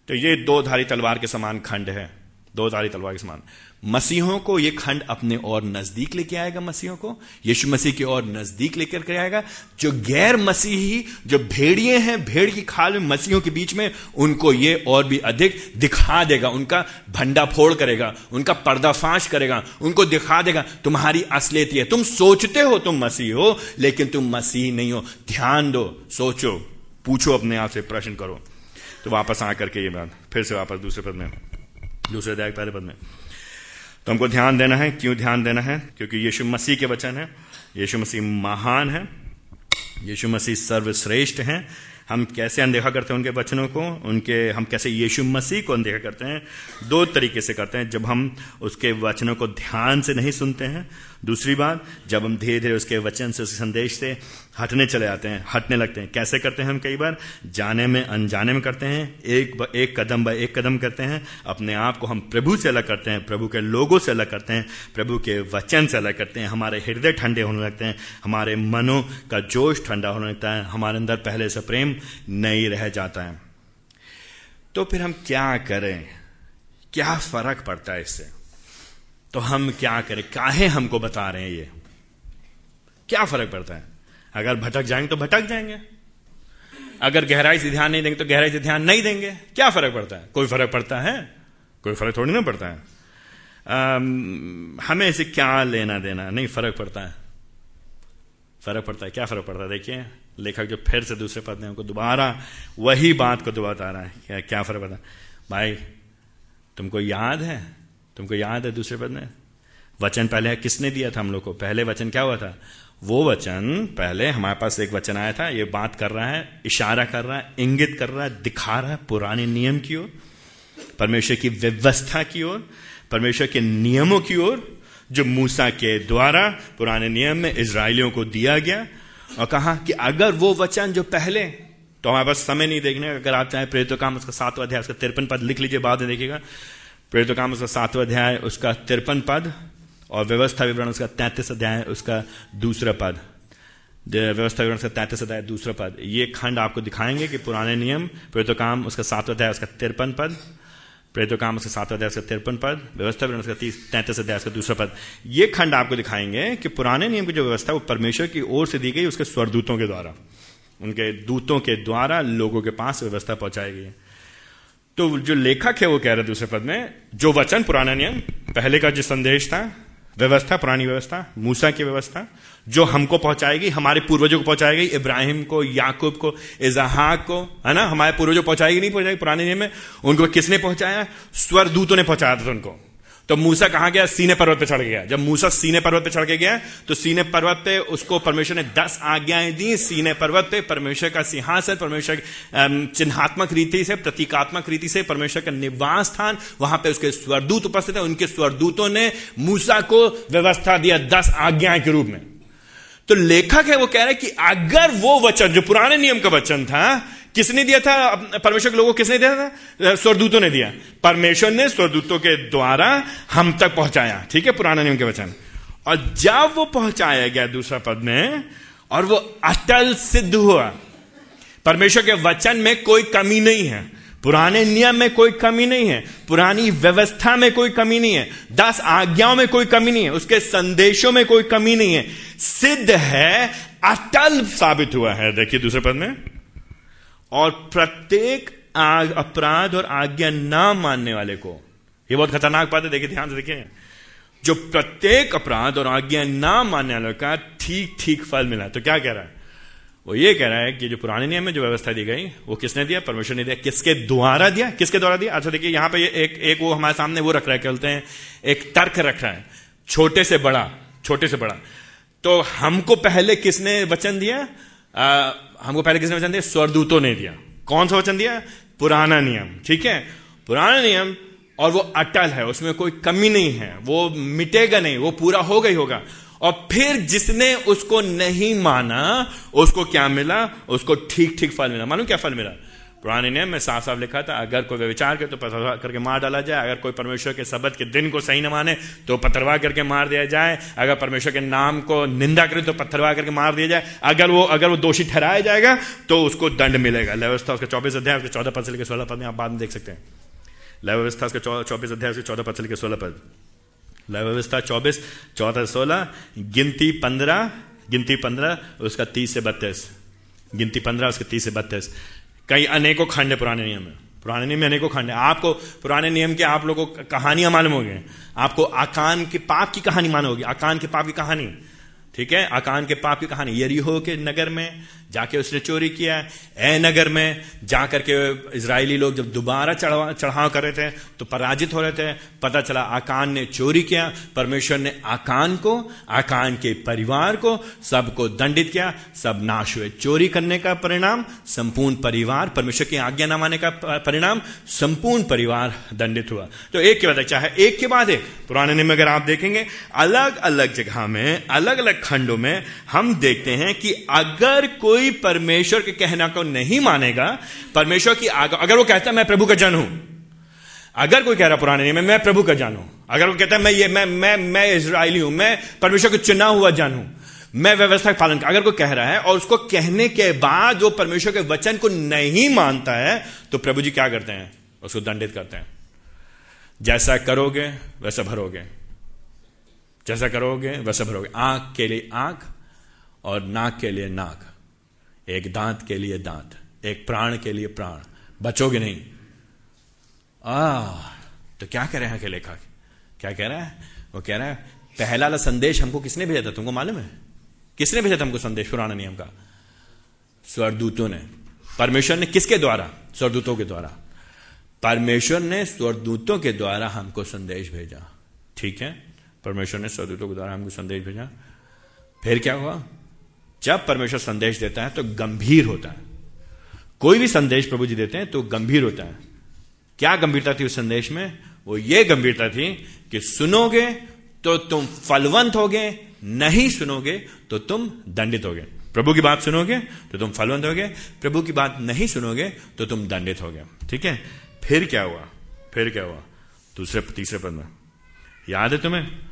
तो ये दो धारी तलवार के समान खंड है। दो धारी तलवार के समान। मसीहों को यह खंड अपने और नज़दीक लेके आएगा मसीहों को, यीशु मसीह की और नज़दीक लेकर के आएगा। जो गैर मसीही, जो भेड़िए हैं, भेड़ की खाल में मसीहों के बीच में, उनको ये और भी अधिक दिखा देगा। उनका भंडा फोड़ करेगा, उनका पर्दाफाश करेगा, उनको दिखा देगा, तुम्हारी असलियत है। तुम सोचते हो तुम मसीह हो, लेकिन तुम मसीह नहीं हो। ध्यान दो, सोचो, पूछो अपने आप से, प्रश्न करो। तो वापस आकर के ये बात, फिर से वापस दूसरे पद में, दूसरे अध्याय पहले पद में। तो हमको ध्यान देना है। क्यों ध्यान देना है? क्योंकि यीशु मसीह के वचन है। यीशु मसीह महान है। यीशु मसीह सर्वश्रेष्ठ हैं। हम कैसे अनदेखा करते हैं उनके वचनों को? उनके, हम कैसे यीशु मसीह को अनदेखा करते हैं? दो तरीके से करते हैं। जब हम उसके वचनों को ध्यान से नहीं सुनते हैं दूसरी बात जब हम धीरे धीरे उसके वचन से उसके संदेश से हटने चले जाते हैं हटने लगते हैं। कैसे करते हैं हम कई बार? जाने में अनजाने में करते हैं एक ब, एक कदम ब एक कदम करते हैं अपने आप को हम प्रभु से अलग करते हैं प्रभु के लोगों से अलग करते हैं प्रभु के वचन से अलग करते हैं हमारे हृदय ठंडे होने लगते हैं हमारे मनों का जोश ठंडा होने लगता है हमारे अंदर पहले से प्रेम नहीं रह जाता है। तो फिर हम क्या करें? क्या फ़र्क पड़ता है इससे? तो हम क्या करें? काहे हमको बता रहे हैं ये? क्या फ़र्क पड़ता है? अगर भटक जाएँगे तो भटक जाएँगे। अगर गहराई से ध्यान नहीं देंगे तो गहराई से ध्यान नहीं देंगे। क्या फ़र्क पड़ता है? कोई फ़र्क पड़ता है? कोई फ़र्क थोड़ी ना पड़ता है। हमें इसे क्या लेना देना? नहीं, फ़र्क पड़ता है। फ़र्क पड़ता है। क्या फ़र्क पड़ता है? देखिए, लेखक जो फिर से दूसरे पद हमको दोबारा वही बात को दोबारा रहा है। क्या फ़र्क पड़ता है? भाई, तुमको याद है? तुमको याद है दूसरे पद में? वचन पहले किसने दिया था हम लोग को? पहले वचन क्या हुआ था? वो वचन पहले हमारे पास एक वचन आया था, ये बात कर रहा है, इशारा कर रहा है, इंगित कर रहा है, दिखा रहा है पुराने नियम की ओर। परमेश्वर की व्यवस्था की ओर, परमेश्वर के नियमों की ओर, जो मूसा के द्वारा पुराने नियम में इसराइलियों को दिया गया, और कहा कि अगर वो वचन जो पहले तो हमारे पास समय नहीं देखने अगर आप चाहे प्रेरित काम उसका सातवा अध्याय, उसका तिरपन पद लिख लीजिए, बाद में देखिएगा। प्रेरित काम उसका सातवा अध्याय, उसका तिरपन पद, और व्यवस्था विवरण उसका तैतीस अध्याय, उसका दूसरा पद। व्यवस्था विवरण उसका तैतीस अध्याय, दूसरा पद। ये खंड आपको दिखाएँगे कि पुराने नियम प्रेरित काम उसका सातवा अध्याय, उसका तिरपन पद। प्रेरित काम उसका सातवा अध्याय, उसका तिरपन पद। व्यवस्था विवरण उसका तीस तैंतीस अध्याय, उसका दूसरा पद। ये खंड आपको दिखाएँगे कि पुराने नियम की जो व्यवस्था, वो परमेश्वर की ओर से दी गई, उसके स्वरदूतों के द्वारा। उनके दूतों के द्वारा लोगों के पास व्यवस्था पहुंचाई गई तो जो लेखक है वो कह रहे दूसरे पद में, जो वचन पुराना नियम, पहले का जो संदेश था, व्यवस्था, पुरानी व्यवस्था, मूसा की व्यवस्था, जो हमको पहुंचाएगी, हमारे पूर्वजों को पहुंचाएगी, इब्राहिम को, याकूब को, इजहाक को, है ना, हमारे पूर्वजों पहुंचाएगी, नहीं पहुंचाएगी, पुराने नियम में, उनको किसने पहुँचाया? स्वर दूतों ने पहुँचाया था उनको। तो मूसा कहाँ गया? सीने पर्वत पे चढ़ गया। जब मूसा सीने पर्वत पे चढ़ के गया तो सीने पर्वत पे उसको परमेश्वर ने दस आज्ञाएँ दी। सीने पर्वत पे परमेश्वर का सिंहासन, परमेश्वर चिन्हात्मक रीति से, प्रतीकात्मक रीति से परमेश्वर का निवास स्थान, वहाँ पे उसके स्वरदूत उपस्थित है। उनके स्वरदूतों ने मूसा को व्यवस्था दिया दस आज्ञाएँ के रूप में। तो लेखक है, वो कह रहे कि अगर वो वचन, जो पुराने नियम का वचन था किसने दिया था? परमेश्वर के लोगों किसने दिया था? स्वरदूतों ने दिया। परमेश्वर ने स्वरदूतों के द्वारा हम तक पहुँचाया। ठीक है, पुराने नियम के वचन। और जब वो पहुँचाया गया दूसरा पद में, और वो अटल सिद्ध हुआ, परमेश्वर के वचन में कोई कमी नहीं है। पुराने नियम में कोई कमी नहीं है। पुरानी व्यवस्था में कोई कमी नहीं है। दस आज्ञाओं में कोई कमी नहीं है। उसके संदेशों में कोई कमी नहीं है। सिद्ध है, अटल साबित हुआ है। देखिए दूसरे पद में। और प्रत्येक अपराध और आज्ञा ना मानने वाले को। ये बहुत खतरनाक बात है, देखिए, ध्यान से देखिए। जो प्रत्येक अपराध और आज्ञा ना मानने वाले का ठीक ठीक फल मिला। तो क्या कह रहा है? वो ये कह रहा है कि जो पुराने नियम में जो व्यवस्था दी गई, वो किसने दिया? परमेश्वर ने दिया। किसके द्वारा दिया? किसके द्वारा दिया? अच्छा देखिए, यहाँ पे एक एक वो हमारे सामने वो रख रहा है कहते हैं? एक तर्क रख रहा है। छोटे से बड़ा, छोटे से बड़ा। तो हमको पहले किसने वचन दिया? आ, हमको पहले किसने वचन दिया? स्वरदूतों ने दिया। कौन सा वचन दिया? पुराना नियम ठीक है? पुराना नियम और वो अटल है उसमें कोई कमी नहीं है। वो मिटेगा नहीं वो पूरा हो गई होगा। और फिर जिसने उसको नहीं माना उसको क्या मिला? उसको ठीक ठीक फल मिला। मालूम क्या फल मिला? पुराने नियम में साफ़ साफ़ लिखा था, अगर कोई विचार करे तो पथरवा करके मार डाला जाए, अगर कोई परमेश्वर के शब्द के दिन को सही न माने तो पत्थरवा करके मार दिया जाए, अगर परमेश्वर के नाम को निंदा करे तो पत्थरवा करके मार दिया जाए, अगर वो अगर वो दोषी ठहराया जाएगा तो उसको दंड मिलेगा। व्यवस्था उसके चौबीस अध्याय, उसके चौदह पद से लेकर सोलह पद में आप बाद में देख सकते हैं। व्यवस्था उसके चौबीस अध्याय, उसके चौदह पद से लेकर सोलह पद। व्यवस्था चौबीस, चौदह, सोलह, गिनती पंद्रह गिनती पंद्रह, उसका तीस से बत्तीस। गिनती पंद्रह, उसके तीस से बत्तीस। कई अनेकों खंड पुराने नियम में पुराने नियम में अनेकों खंड है। आपको पुराने नियम के आप लोगों को कहानियाँ मालूम हो गए आपको आकान के पाप की कहानी मालूम होगी। आकान के पाप की कहानी। ठीक है? आकान के पाप की कहानी। यरीहो के नगर में जाके उसने चोरी किया है। ए नगर में जाकर के इसराइली लोग जब दोबारा चढ़ा चढ़ाव कर रहे थे तो पराजित हो रहे थे। पता चला आकान ने चोरी किया, परमेश्वर ने आकान को, आकान के परिवार को, सबको दंडित किया। सब नाश हुए। चोरी करने का परिणाम, संपूर्ण परिवार, परमेश्वर की आज्ञा न माने का परिणाम, संपूर्ण परिवार दंडित हुआ। तो एक के बाद चाहे एक के बाद एक। पुराने नियम अगर आप देखेंगे अलग अलग जगह में अलग अलग खंडों में हम देखते हैं कि अगर कोई कोई परमेश्वर के कहना को नहीं मानेगा, परमेश्वर की अगर वो कहता है, मैं प्रभु का जन हूँ। अगर कोई कह रहा पुराने नियम में मैं प्रभु का जन हूँ। अगर वो कहता है, मैं ये, मैं मैं मैं इसराइली हूँ, मैं परमेश्वर को चुना हुआ जन हूँ, मैं व्यवस्था का पालन कर अगर कोई कह रहा है और उसको कहने के बाद वो परमेश्वर के वचन को नहीं मानता है तो प्रभु जी क्या करते हैं? उसको दंडित करते हैं। जैसा करोगे, वैसा भरोगे। जैसा करोगे, वैसा भरोगे। आँख के लिए आँख और नाक के लिए नाक। एक दांत के लिए दांत, एक प्राण के लिए प्राण। बचोगे नहीं। आ तो क्या कह रहे हैं के? क्या कह रहा है? वो कह रहा है, पहला वाला संदेश हमको किसने भेजा था? तुमको मालूम है? किसने भेजा था हमको संदेश पुराना नियम का? स्वरदूतों ने। परमेश्वर ने किसके द्वारा? स्वरदूतों के द्वारा। परमेश्वर ने स्वरदूतों के द्वारा हमको संदेश भेजा। ठीक है? परमेश्वर ने स्वरदूतों के द्वारा हमको संदेश भेजा। फिर क्या हुआ? जब परमेश्वर संदेश देता है तो गंभीर होता है। कोई भी संदेश प्रभु जी देते हैं तो गंभीर होता है। क्या गंभीरता थी उस संदेश में? वो ये गंभीरता थी कि सुनोगे तो तुम फलवंत होगे, नहीं सुनोगे तो तुम दंडित होगे। प्रभु की बात सुनोगे तो तुम फलवंत होगे, प्रभु की बात नहीं सुनोगे तो तुम दंडित होगे। ठीक है? फिर क्या हुआ? फिर क्या हुआ? दूसरे, तीसरे पद में। याद है तुम्हें?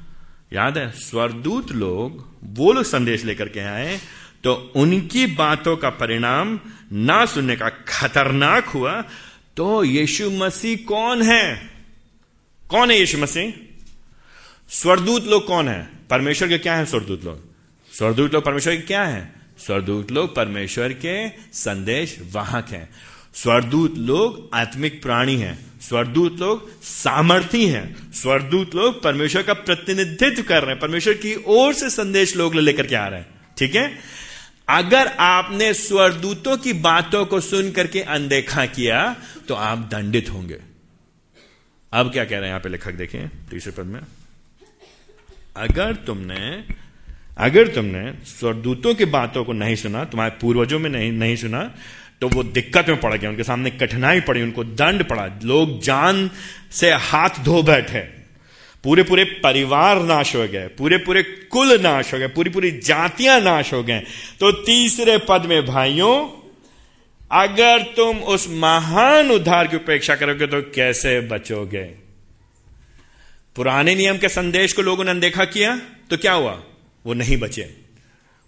याद है स्वरदूत लोग वो लोग संदेश लेकर के आए तो उनकी बातों का परिणाम ना सुनने का खतरनाक हुआ तो यीशु मसीह कौन है? कौन है यीशु मसीह? स्वरदूत लोग कौन है? परमेश्वर के क्या है स्वरदूत लोग? स्वरदूत लोग परमेश्वर के क्या है? स्वरदूत लोग परमेश्वर के संदेश वाहक हैं। स्वरदूत लोग आत्मिक प्राणी हैं। स्वरदूत लोग सामर्थी हैं। स्वरदूत लोग परमेश्वर का प्रतिनिधित्व कर रहे हैं। परमेश्वर की ओर से संदेश लोग लेकर के आ रहे हैं। ठीक है? अगर आपने स्वरदूतों की बातों को सुन करके अनदेखा किया तो आप दंडित होंगे। अब क्या कह रहे हैं यहाँ पे लेखक? देखें तीसरे पद में। अगर तुमने अगर तुमने स्वरदूतों की बातों को नहीं सुना, तुम्हारे पूर्वजों में नहीं नहीं सुना तो वो दिक्कत में पड़ गया उनके सामने कठिनाई पड़ी, उनको दंड पड़ा। लोग जान से हाथ धो बैठे। पूरे पूरे परिवार नाश हो गए पूरे पूरे कुल नाश हो गए पूरी पूरी जातियाँ नाश हो गए। तो तीसरे पद में, भाइयों, अगर तुम उस महान उद्धार की उपेक्षा करोगे तो कैसे बचोगे? पुराने नियम के संदेश को लोगों ने अनदेखा किया तो क्या हुआ? वो नहीं बचे।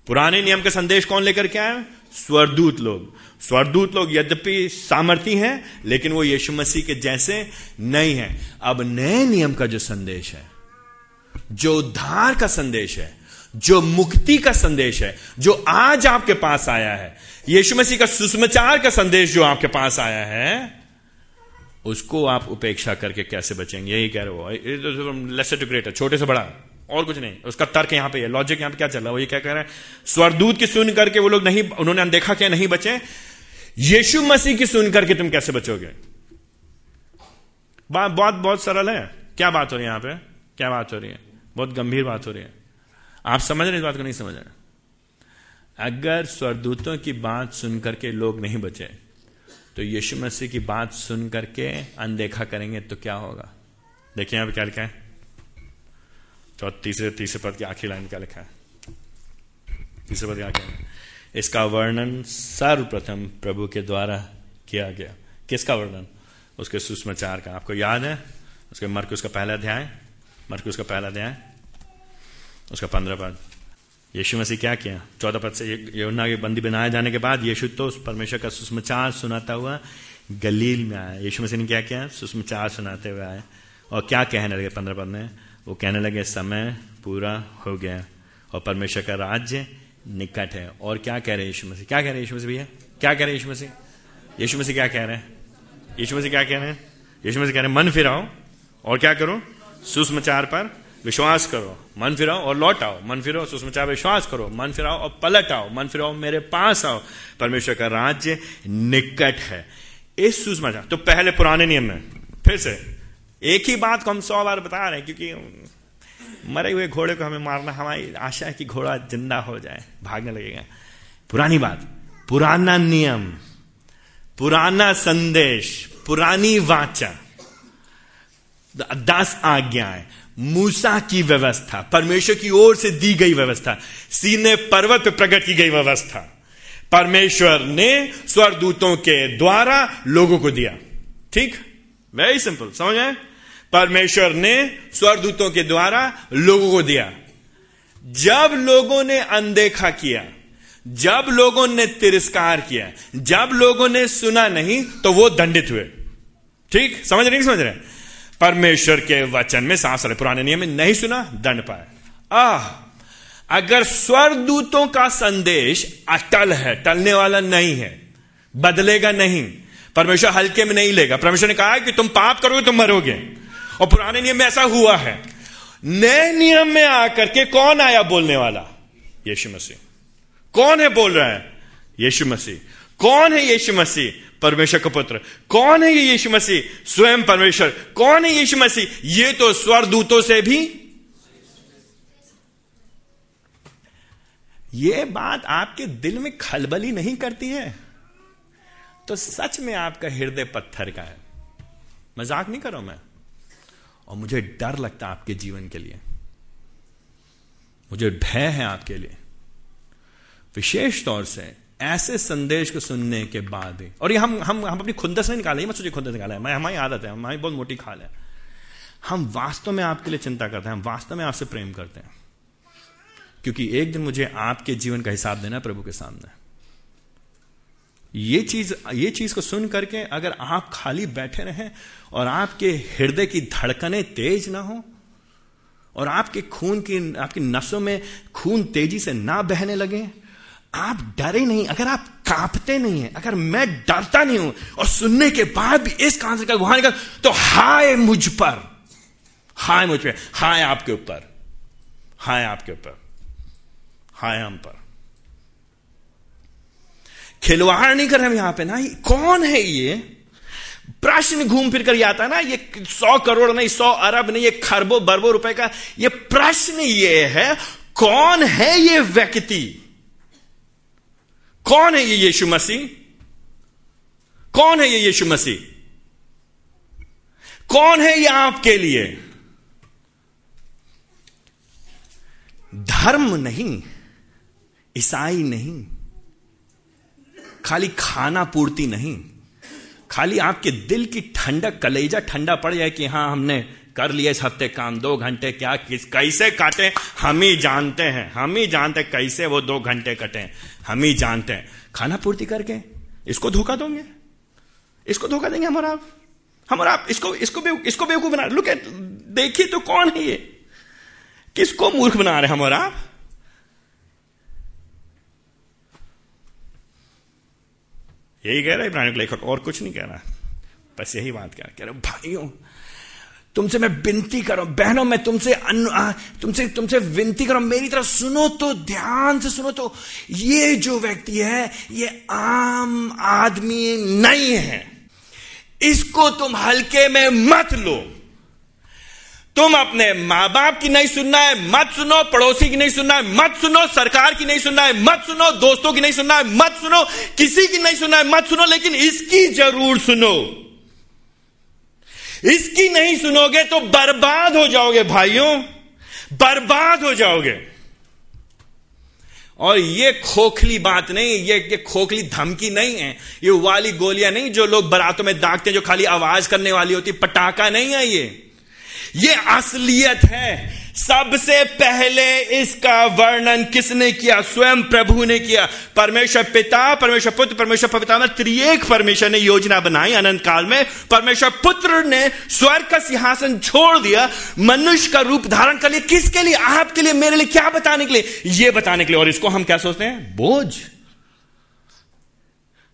पुराने नियम का संदेश कौन लेकर के आया स्वरदूत लोग स्वरदूत लोग यद्यपि सामर्थी हैं लेकिन वो यीशु मसीह के जैसे नहीं है अब नए नियम का जो संदेश है जो उद्धार का संदेश है जो मुक्ति का संदेश है जो आज आपके पास आया है यीशु मसीह का सुषमाचार का संदेश जो आपके पास आया है उसको आप उपेक्षा करके कैसे बचेंगे यही कह रहे हो लेसर टू ग्रेटर छोटे से बड़ा और कुछ नहीं। उसका तर्क यहाँ पे है लॉजिक यहाँ पे क्या चल रहा है? वो ये क्या कह रहा है? स्वरदूत की सुन करके वो लोग नहीं, उन्होंने अनदेखा क्या, नहीं बचे। यीशु मसीह की सुन करके तुम कैसे बचोगे? बात बहुत बहुत सरल है। क्या बात हो रही है यहाँ पे? क्या बात हो रही है? बहुत गंभीर बात हो रही है। आप समझ रहे इस बात को, नहीं समझ रहे अगर स्वरदूतों की बात सुन करके लोग नहीं बचे तो यीशु मसीह की बात सुन करके अनदेखा करेंगे तो क्या होगा? देखिए यहाँ पे क्या लिखा है। तो तीसरे तीसरे पद की आखिरी लाइन क्या लिखा है? तीसरे पद क्या क्या इसका वर्णन सर्वप्रथम प्रभु के द्वारा किया गया। किसका वर्णन? उसके सुषमाचार का। आपको याद है? उसके मर्क उसका पहला अध्याय? मर्क उसका पहला अध्याय? उसका पंद्रह पद। यीशु मसीह क्या किया? चौदह पद से यमुना के बंदी बनाए जाने के बाद यीशु तो उस परमेश्वर का सुषमाचार सुनाता हुआ गलील में आया। यीशु मसीह ने क्या किया? सुषमाचार सुनाते हुए आए और क्या कहने लगे? पंद्रह पद में वो कहने लगे, समय पूरा हो गया और परमेश्वर का राज्य निकट है। और क्या कह रहे यीशु मसीह? क्या कह रहे यीशु मसीह भैया? क्या कह रहे यीशु मसीह? यीशु मसीह क्या कह रहे हैं? यीशु मसीह क्या कह रहे हैं? यीशु मसीह कह रहे हैं, मन फिराओ और क्या करो? सुषमाचार पर विश्वास करो। मन फिराओ और लौट आओ। मन फिराओ सुसमाचार विश्वास करो। मन फिराओ और पलट आओ। मन फिराओ मेरे पास आओ। परमेश्वर का राज्य निकट है। इस सुषमाचार तो पहले पुराने नियम में फिर से। एक ही बात को हम सौ बार बता रहे हैं, क्योंकि मरे हुए घोड़े को हमें मारना, हमारी आशा है कि घोड़ा ज़िंदा हो जाए, भागने लगेगा। पुरानी बात, पुराना नियम, पुराना संदेश, पुरानी वाचा दस आज्ञाएँ मूसा की व्यवस्था, परमेश्वर की ओर से दी गई व्यवस्था, सीने पर्वत पर प्रकट की गई व्यवस्था, परमेश्वर ने स्वरदूतों के द्वारा लोगों को दिया। ठीक? वेरी सिंपल समझ आए परमेश्वर ने स्वरदूतों के द्वारा लोगों को दिया। जब लोगों ने अनदेखा किया, जब लोगों ने तिरस्कार किया, जब लोगों ने सुना नहीं तो वो दंडित हुए। ठीक? समझ रहे समझ रहे परमेश्वर के वचन में सांस रहे पुराने नियम में नहीं सुना, दंड पाए आह! अगर स्वर्गदूतों का संदेश अटल है, टलने वाला नहीं है, बदलेगा नहीं, परमेश्वर हल्के में नहीं लेगा। परमेश्वर ने कहा कि तुम पाप करोगे, तुम मरोगे। और पुराने नियम में ऐसा हुआ है। नए नियम में आकर के कौन आया बोलने वाला? यीशु मसीह। कौन है बोल रहा है? यीशु मसीह। कौन है यीशु मसीह? परमेश्वर का पुत्र। कौन है ये यीशु मसीह? स्वयं परमेश्वर। कौन है यीशु मसीह? ये तो स्वर्गदूतों से भी। ये बात आपके दिल में खलबली नहीं करती है? तो सच में आपका हृदय पत्थर का है। मज़ाक नहीं करो मैं? और मुझे डर लगता है आपके जीवन के लिए। मुझे भय है आपके लिए। विशेष तौर से ऐसे संदेश को सुनने के बाद ही और ये हम हम हम अपनी खुंदस नहीं निकाले मत सोचिए खुंदस निकाला। है मैं हमारी आदत है, हमारी बहुत मोटी खाल है। हम वास्तव में आपके लिए चिंता करते हैं, हम वास्तव में आपसे प्रेम करते हैं। क्योंकि एक दिन मुझे आपके जीवन का हिसाब देना प्रभु के सामने। ये चीज़ ये चीज़ को सुन करके अगर आप खाली बैठे रहें और आपके हृदय की धड़कनें तेज ना हो और आपके खून की, आपकी नसों में खून तेज़ी से ना बहने लगे, आप डरे नहीं, अगर आप कांपते नहीं है, अगर मैं डरता नहीं हूँ और सुनने के बाद भी इस कांसे का गुहाने का तो हाय मुझ पर, हाय मुझ पर हाय आपके ऊपर, हाय आपके ऊपर, हाय हम पर। खिलवाड़ नहीं कर रहे हम यहाँ पे ना? कौन है ये? प्रश्न घूम फिर कर आता है ना, ये सौ करोड़ नहीं, सौ अरब नहीं, ये खरबों, बरबों रुपए का, ये प्रश्न ये है, कौन है ये व्यक्ति? कौन है ये यीशु मसीह? कौन है ये यीशु मसीह? कौन है ये आपके लिए? धर्म नहीं, ईसाई नहीं खाली खाना पूर्ति नहीं। खाली आपके दिल की ठंडक कलेजा ठंडा पड़ जाए कि हाँ हमने कर लिया इस हफ़्ते काम दो घंटे क्या किस कैसे काटे? हम ही जानते हैं हम ही जानते कैसे वो दो घंटे कटे। हम ही जानते हैं। खाना पूर्ति करके इसको धोखा दोगे? इसको धोखा देंगे हमारा आप? हमारा आप इसको इसको बेव, इसको बेवकूफ़ बना लुक देखिए तो कौन है ये? किसको मूर्ख बना रहे हम और आप? यही कह रहा है इब्राहिम लेखक, और कुछ नहीं कह रहा। बस यही बात कह रहा कह रहे, भाइयों, तुमसे मैं विनती करो, बहनों, मैं तुमसे तुमसे तुमसे विनती करो, मेरी तरफ़ सुनो तो ध्यान से सुनो तो ये जो व्यक्ति है, ये आम आदमी नहीं है। इसको तुम हल्के में मत लो। तुम अपने माँ बाप की नहीं सुनना है, मत सुनो, पड़ोसी की नहीं सुनना है, मत सुनो, सरकार की नहीं सुनना है, मत सुनो, दोस्तों की नहीं सुनना है, मत सुनो, किसी की नहीं सुनना है, मत सुनो, लेकिन इसकी ज़रूर सुनो। इसकी नहीं सुनोगे तो बर्बाद हो जाओगे भाइयों, बर्बाद हो जाओगे। और ये खोखली बात नहीं, ये ये खोखली धमकी नहीं है, ये वाली गोलियाँ नहीं जो लोग बरातों में दागते हैं, जो खाली आवाज़ करने वाली होती, पटाखा नहीं है ये। ये असलियत है। सबसे पहले इसका वर्णन किसने किया? स्वयं प्रभु ने किया। परमेश्वर पिता, परमेश्वर पुत्र, परमेश्वर पविता में त्रिएक परमेश्वर ने योजना बनाई अनंत काल में। परमेश्वर पुत्र ने स्वर्ग का सिंहासन छोड़ दिया। मनुष्य का रूप धारण कर लिया। किसके लिए? आपके लिए, मेरे लिए, क्या बताने के लिए? यह बताने के लिए। और इसको हम क्या सोचते हैं? बोझ।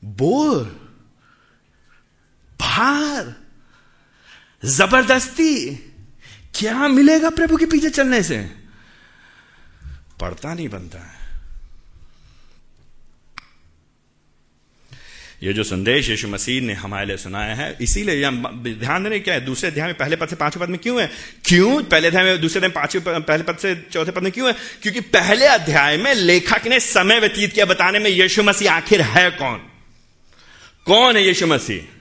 बोर। भार। ज़बरदस्ती। क्या मिलेगा प्रभु के पीछे चलने से? पढ़ता नहीं बनता। है ये जो संदेश यीशु मसीह ने हमारे लिए सुनाया है, इसीलिए ध्यान देने क्या है? दूसरे अध्याय में पहले पद से पाँचवें पद में क्यों है? क्यों? पहले अध्याय में, दूसरे अध्याय पाँचवें पहले पद से चौथे पद में क्यों है? क्योंकि पहले अध्याय में लेखक ने समय व्यतीत किया, बताने में यीशु मसीह आखिर है कौन? कौन है यीशु मसीह?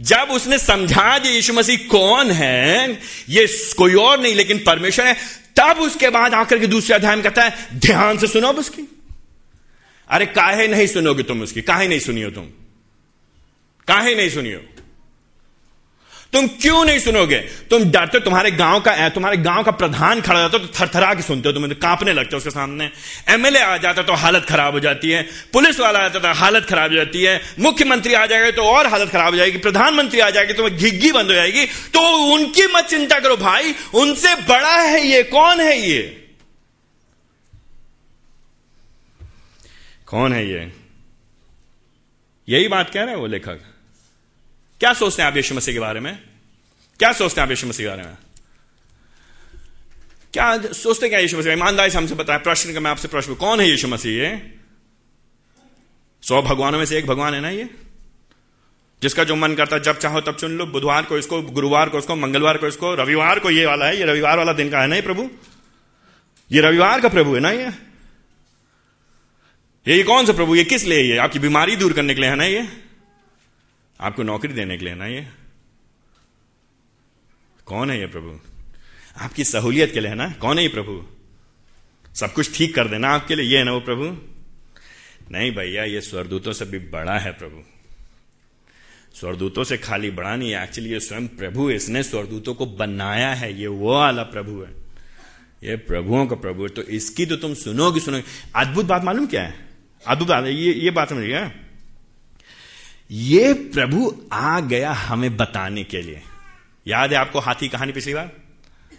जब उसने समझा दिया यीशु मसीह कौन है, ये कोई और नहीं, लेकिन परमेश्वर है, तब उसके बाद आकर के दूसरे अध्याय में कहता है, ध्यान से सुनो उसकी। अरे काहे नहीं सुनोगे तुम उसकी? काहे नहीं सुनियो तुम? काहे नहीं सुनियो? तुम क्यों नहीं सुनोगे? तुम डरते हो, तुम्हारे गाँव का तुम्हारे गाँव का प्रधान खड़ा जाता तो थरथरा के सुनते हो, तुम्हें तो कांपने लगते हो उसके सामने। एमएलए आ जाता तो हालत खराब हो जाती है, पुलिस वाला आ जाता तो हालत खराब हो जाती है, मुख्यमंत्री आ जाएगा तो और हालत खराब हो जाएगी, प्रधानमंत्री आ जाएगी तो घिग्गी बंद हो जाएगी। तो उनकी मत चिंता करो भाई, उनसे बड़ा है ये, कौन है ये? कौन है ये? यही बात कह रहे हैं वो लेखक। क्या सोचते हैं आप यीशु मसीह के बारे में? क्या सोचते हैं आप यीशु मसीह के बारे में? क्या सोचते क्या यीशु मसीह ईमानदारी से हमसे बताया प्रश्न का मैं आपसे प्रश्न कौन है यीशु मसीह ये? सौ भगवानों में से एक भगवान है ना ये? जिसका जो मन करता है, जब चाहो तब चुन लो। बुधवार को इसको, गुरुवार को इसको, मंगलवार को इसको, रविवार को ये वाला है, ये रविवार वाला दिन का है ना ये प्रभु? ये रविवार का प्रभु है ना ये? ये कौन सा प्रभु? ये किस लिए ये? आपकी बीमारी दूर करने के लिए है ना ये? आपको नौकरी देने के लिए ना ये? कौन है ये प्रभु? आपकी सहूलियत के लिए है ना? कौन है ये प्रभु? सब कुछ ठीक कर देना आपके लिए, ये है ना वो प्रभु? नहीं भैया, ये स्वरदूतों से भी बड़ा है प्रभु। स्वरदूतों से खाली बड़ा नहीं है एक्चुअली ये स्वयं प्रभु इसने स्वरदूतों को बनाया है, ये वो वाला प्रभु है। ये प्रभुओं का प्रभु है तो इसकी तो तुम सुनोगे सुनोगे। अद्भुत बात मालूम क्या है? अद्भुत बात ये ये बात समझिएगा ये प्रभु आ गया हमें बताने के लिए। याद है आपको हाथी कहानी पिछली बार?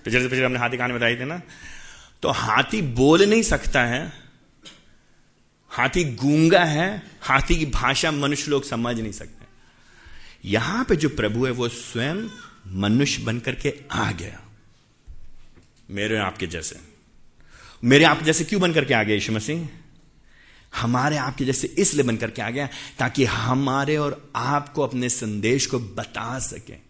पिछले से पिछले हमने हाथी कहानी बताई थी ना? तो हाथी बोल नहीं सकता है। हाथी गूँगा है, हाथी की भाषा मनुष्य लोग समझ नहीं सकते। यहाँ पे जो प्रभु है, वो स्वयं मनुष्य बनकर के आ गया। मेरे आपके जैसे। मेरे आपके जैसे क्यों बनकर के आ गए यीशु मसीह? हमारे आपके जैसे इसलिए बनकर के आ गया ताकि हमारे और आपको अपने संदेश को बता सके।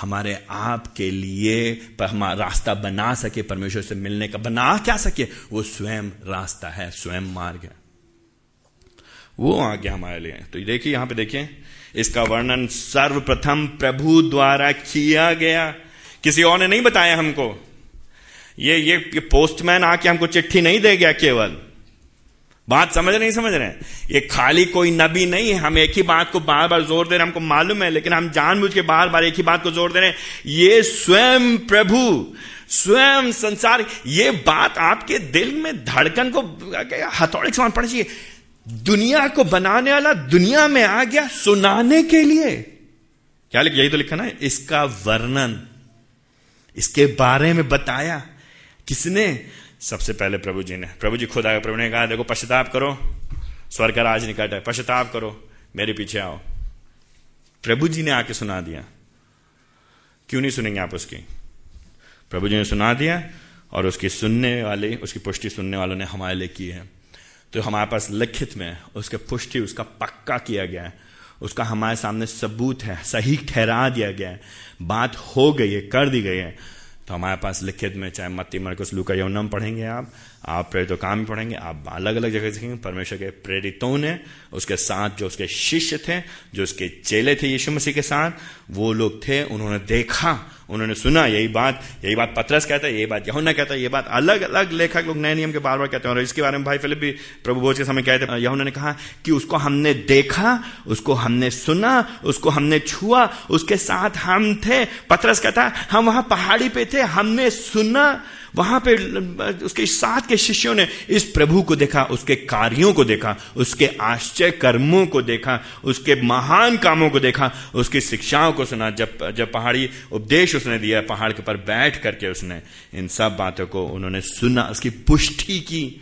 हमारे आप के लिए हमारा रास्ता बना सके, परमेश्वर से मिलने का बना क्या सके? वो स्वयं रास्ता है, स्वयं मार्ग है। वो आ गया हमारे लिए। तो देखिए, यहाँ पे देखिए, इसका वर्णन सर्वप्रथम प्रभु द्वारा किया गया। किसी और ने नहीं बताया हमको। ये ये पोस्टमैन आके हमको चिट्ठी नहीं दे गया केवल। बात समझ नहीं समझ रहे हैं? ये खाली कोई नबी नहीं है। हम एक ही बात को बार बार ज़ोर दे रहे हैं, हमको मालूम है, लेकिन हम जानबूझ के बार बार एक ही बात को ज़ोर दे रहे हैं। ये स्वयं प्रभु, स्वयं संसार, ये बात आपके दिल में धड़कन को, हथौड़े समान पड़ चाहिए। दुनिया को बनाने वाला दुनिया में आ गया सुनाने के लिए। क्या लिख, यही तो लिखा ना इसका वर्णन, इसके बारे में बताया। किसने? सबसे पहले प्रभु जी ने, प्रभु जी खुद आए, प्रभु ने कहा, देखो, पश्चाताप करो, स्वर्ग का राज निकट है, पश्चाताप करो, मेरे पीछे आओ। प्रभु जी ने आके सुना दिया। क्यों नहीं सुनेंगे आप उसकी? प्रभु जी ने सुना दिया और उसकी सुनने वाले, उसकी पुष्टि सुनने वालों ने हमारे लिए की है। तो हमारे पास लिखित में, उसके पुष्टि, उसका पक्का किया गया है। उसका हमारे सामने सबूत है, सही ठहरा दिया गया है। बात हो गई है, कर दी गई है। तो हमारे पास लिखित में चाहे मत्ती मरकुस लुका यौनम पढ़ेंगे आप आप प्रेरितों काम पढ़ेंगे आप अलग अलग जगह सीखेंगे परमेश्वर के प्रेरितों ने उसके साथ जो उसके शिष्य थे, जो उसके चेले थे यीशु मसीह के साथ, वो लोग थे, उन्होंने देखा, उन्होंने सुना, यही बात यही बात पत्रस कहता है, यही बात यहुना कहता है ये बात अलग अलग लेखक लोग नए नियम के बार बार कहते हैं। और इसके बारे में भाई फिलिप भी प्रभु भोज के समय कहते हैं, यहुना ने कहा कि उसको हमने देखा, उसको हमने सुना, उसको हमने छुआ, उसके साथ हम थे। पत्रस कहता हम वहाँ पहाड़ी पे थे, हमने सुना वहाँ पे, उसके साथ के शिष्यों ने इस प्रभु को देखा, उसके कार्यों को देखा, उसके आश्चर्य कर्मों को देखा, उसके महान कामों को देखा, उसकी शिक्षाओं को सुना। जब जब पहाड़ी उपदेश उसने दिया, पहाड़ के ऊपर बैठ करके उसने इन सब बातों को उन्होंने सुना, उसकी पुष्टि की।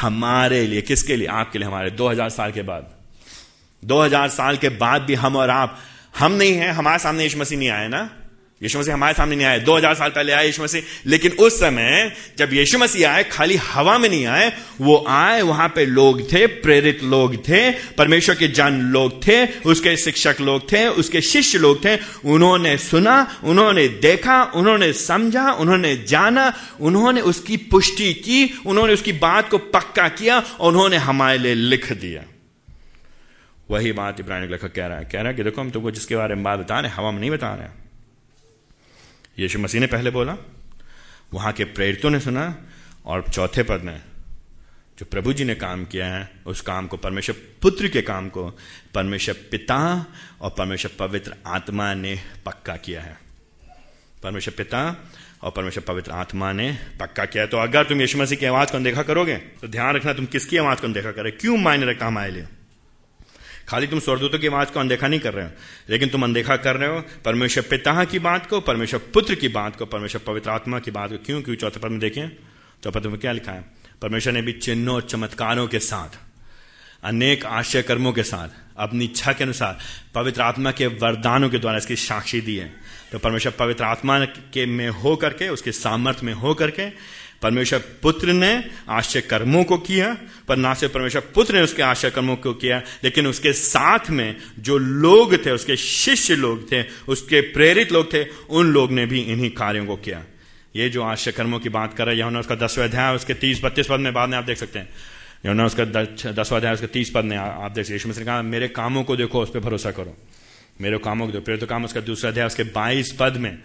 हमारे लिए, किसके लिए? आपके लिए, हमारे। 2000 साल के बाद। 2000 साल के बाद भी हम और आप, हम नहीं है, हमारे सामने यीशु मसीह नहीं आए ना? यीशु मसीह हमारे सामने नहीं आए 2000 साल पहले आए यीशु मसीह, लेकिन उस समय जब यीशु मसीह आए, खाली हवा में नहीं आए, वो आए, वहाँ पे लोग थे, प्रेरित लोग थे, परमेश्वर के जन लोग थे, उसके शिक्षक लोग थे, उसके शिष्य लोग थे, उन्होंने सुना, उन्होंने देखा, उन्होंने समझा, उन्होंने जाना, उन्होंने उसकी पुष्टि की, उन्होंने उसकी बात को पक्का किया उन्होंने हमारे लिए लिख दिया। वही बात इब्राहिम लेखक कह रहा है। कह रहा है कि देखो हम तुमको जिसके बारे में बात बता रहे हवा में नहीं बता रहे यीशु मसीह ने पहले बोला, वहाँ के प्रेरितों ने सुना और चौथे पद में जो प्रभु जी ने काम किया है, उस काम को परमेश्वर पुत्र के काम को परमेश्वर पिता और परमेश्वर पवित्र आत्मा ने पक्का किया है। परमेश्वर पिता और परमेश्वर पवित्र आत्मा ने पक्का किया है। तो अगर तुम यीशु मसीह की आवाज़ को देखा करोगे तो ध्यान रखना तुम किसकी आवाज़ को देखा करे क्यों मायने रखता हमारे लिए? खाली तुम स्वर्गदूतों की आवाज़ को अनदेखा नहीं कर रहे हो, लेकिन तुम अनदेखा कर रहे हो परमेश्वर पिता की बात को, परमेश्वर पुत्र की बात को, परमेश्वर पवित्र आत्मा की बात को। क्यों? क्यों? चौथे पद में देखें चौथे पद में क्या लिखा है? परमेश्वर ने भी चिन्हों और चमत्कारों के साथ, अनेक आश्चर्य कर्मों के साथ, अपनी इच्छा के अनुसार पवित्र आत्मा के वरदानों के द्वारा इसकी साक्षी दी है। तो परमेश्वर पवित्र आत्मा के में हो करके उसके सामर्थ्य में हो करके परमेश्वर पुत्र ने आश्चर्य कर्मों को किया, पर ना सिर्फ़ परमेश्वर पुत्र ने उसके आश्चर्य कर्मों को किया, लेकिन उसके साथ में जो लोग थे, उसके शिष्य लोग थे, उसके प्रेरित लोग थे, उन लोग ने भी इन्हीं कार्यों को किया। ये जो आश्चर्य कर्मों की बात कर रहे हैं उसका दसवें अध्याय, उसके तीस, बत्तीस पद में बाद में आप देख सकते हैं। यौना उसका दसवा अध्याय, उसके तीस पद में आप देख सकते हैं। कहा, मेरे कामों को देखो, उस पर भरोसा करो। मेरे कामों को देखो, प्रेरित काम, उसका दूसरा अध्याय, उसके बाईस पद में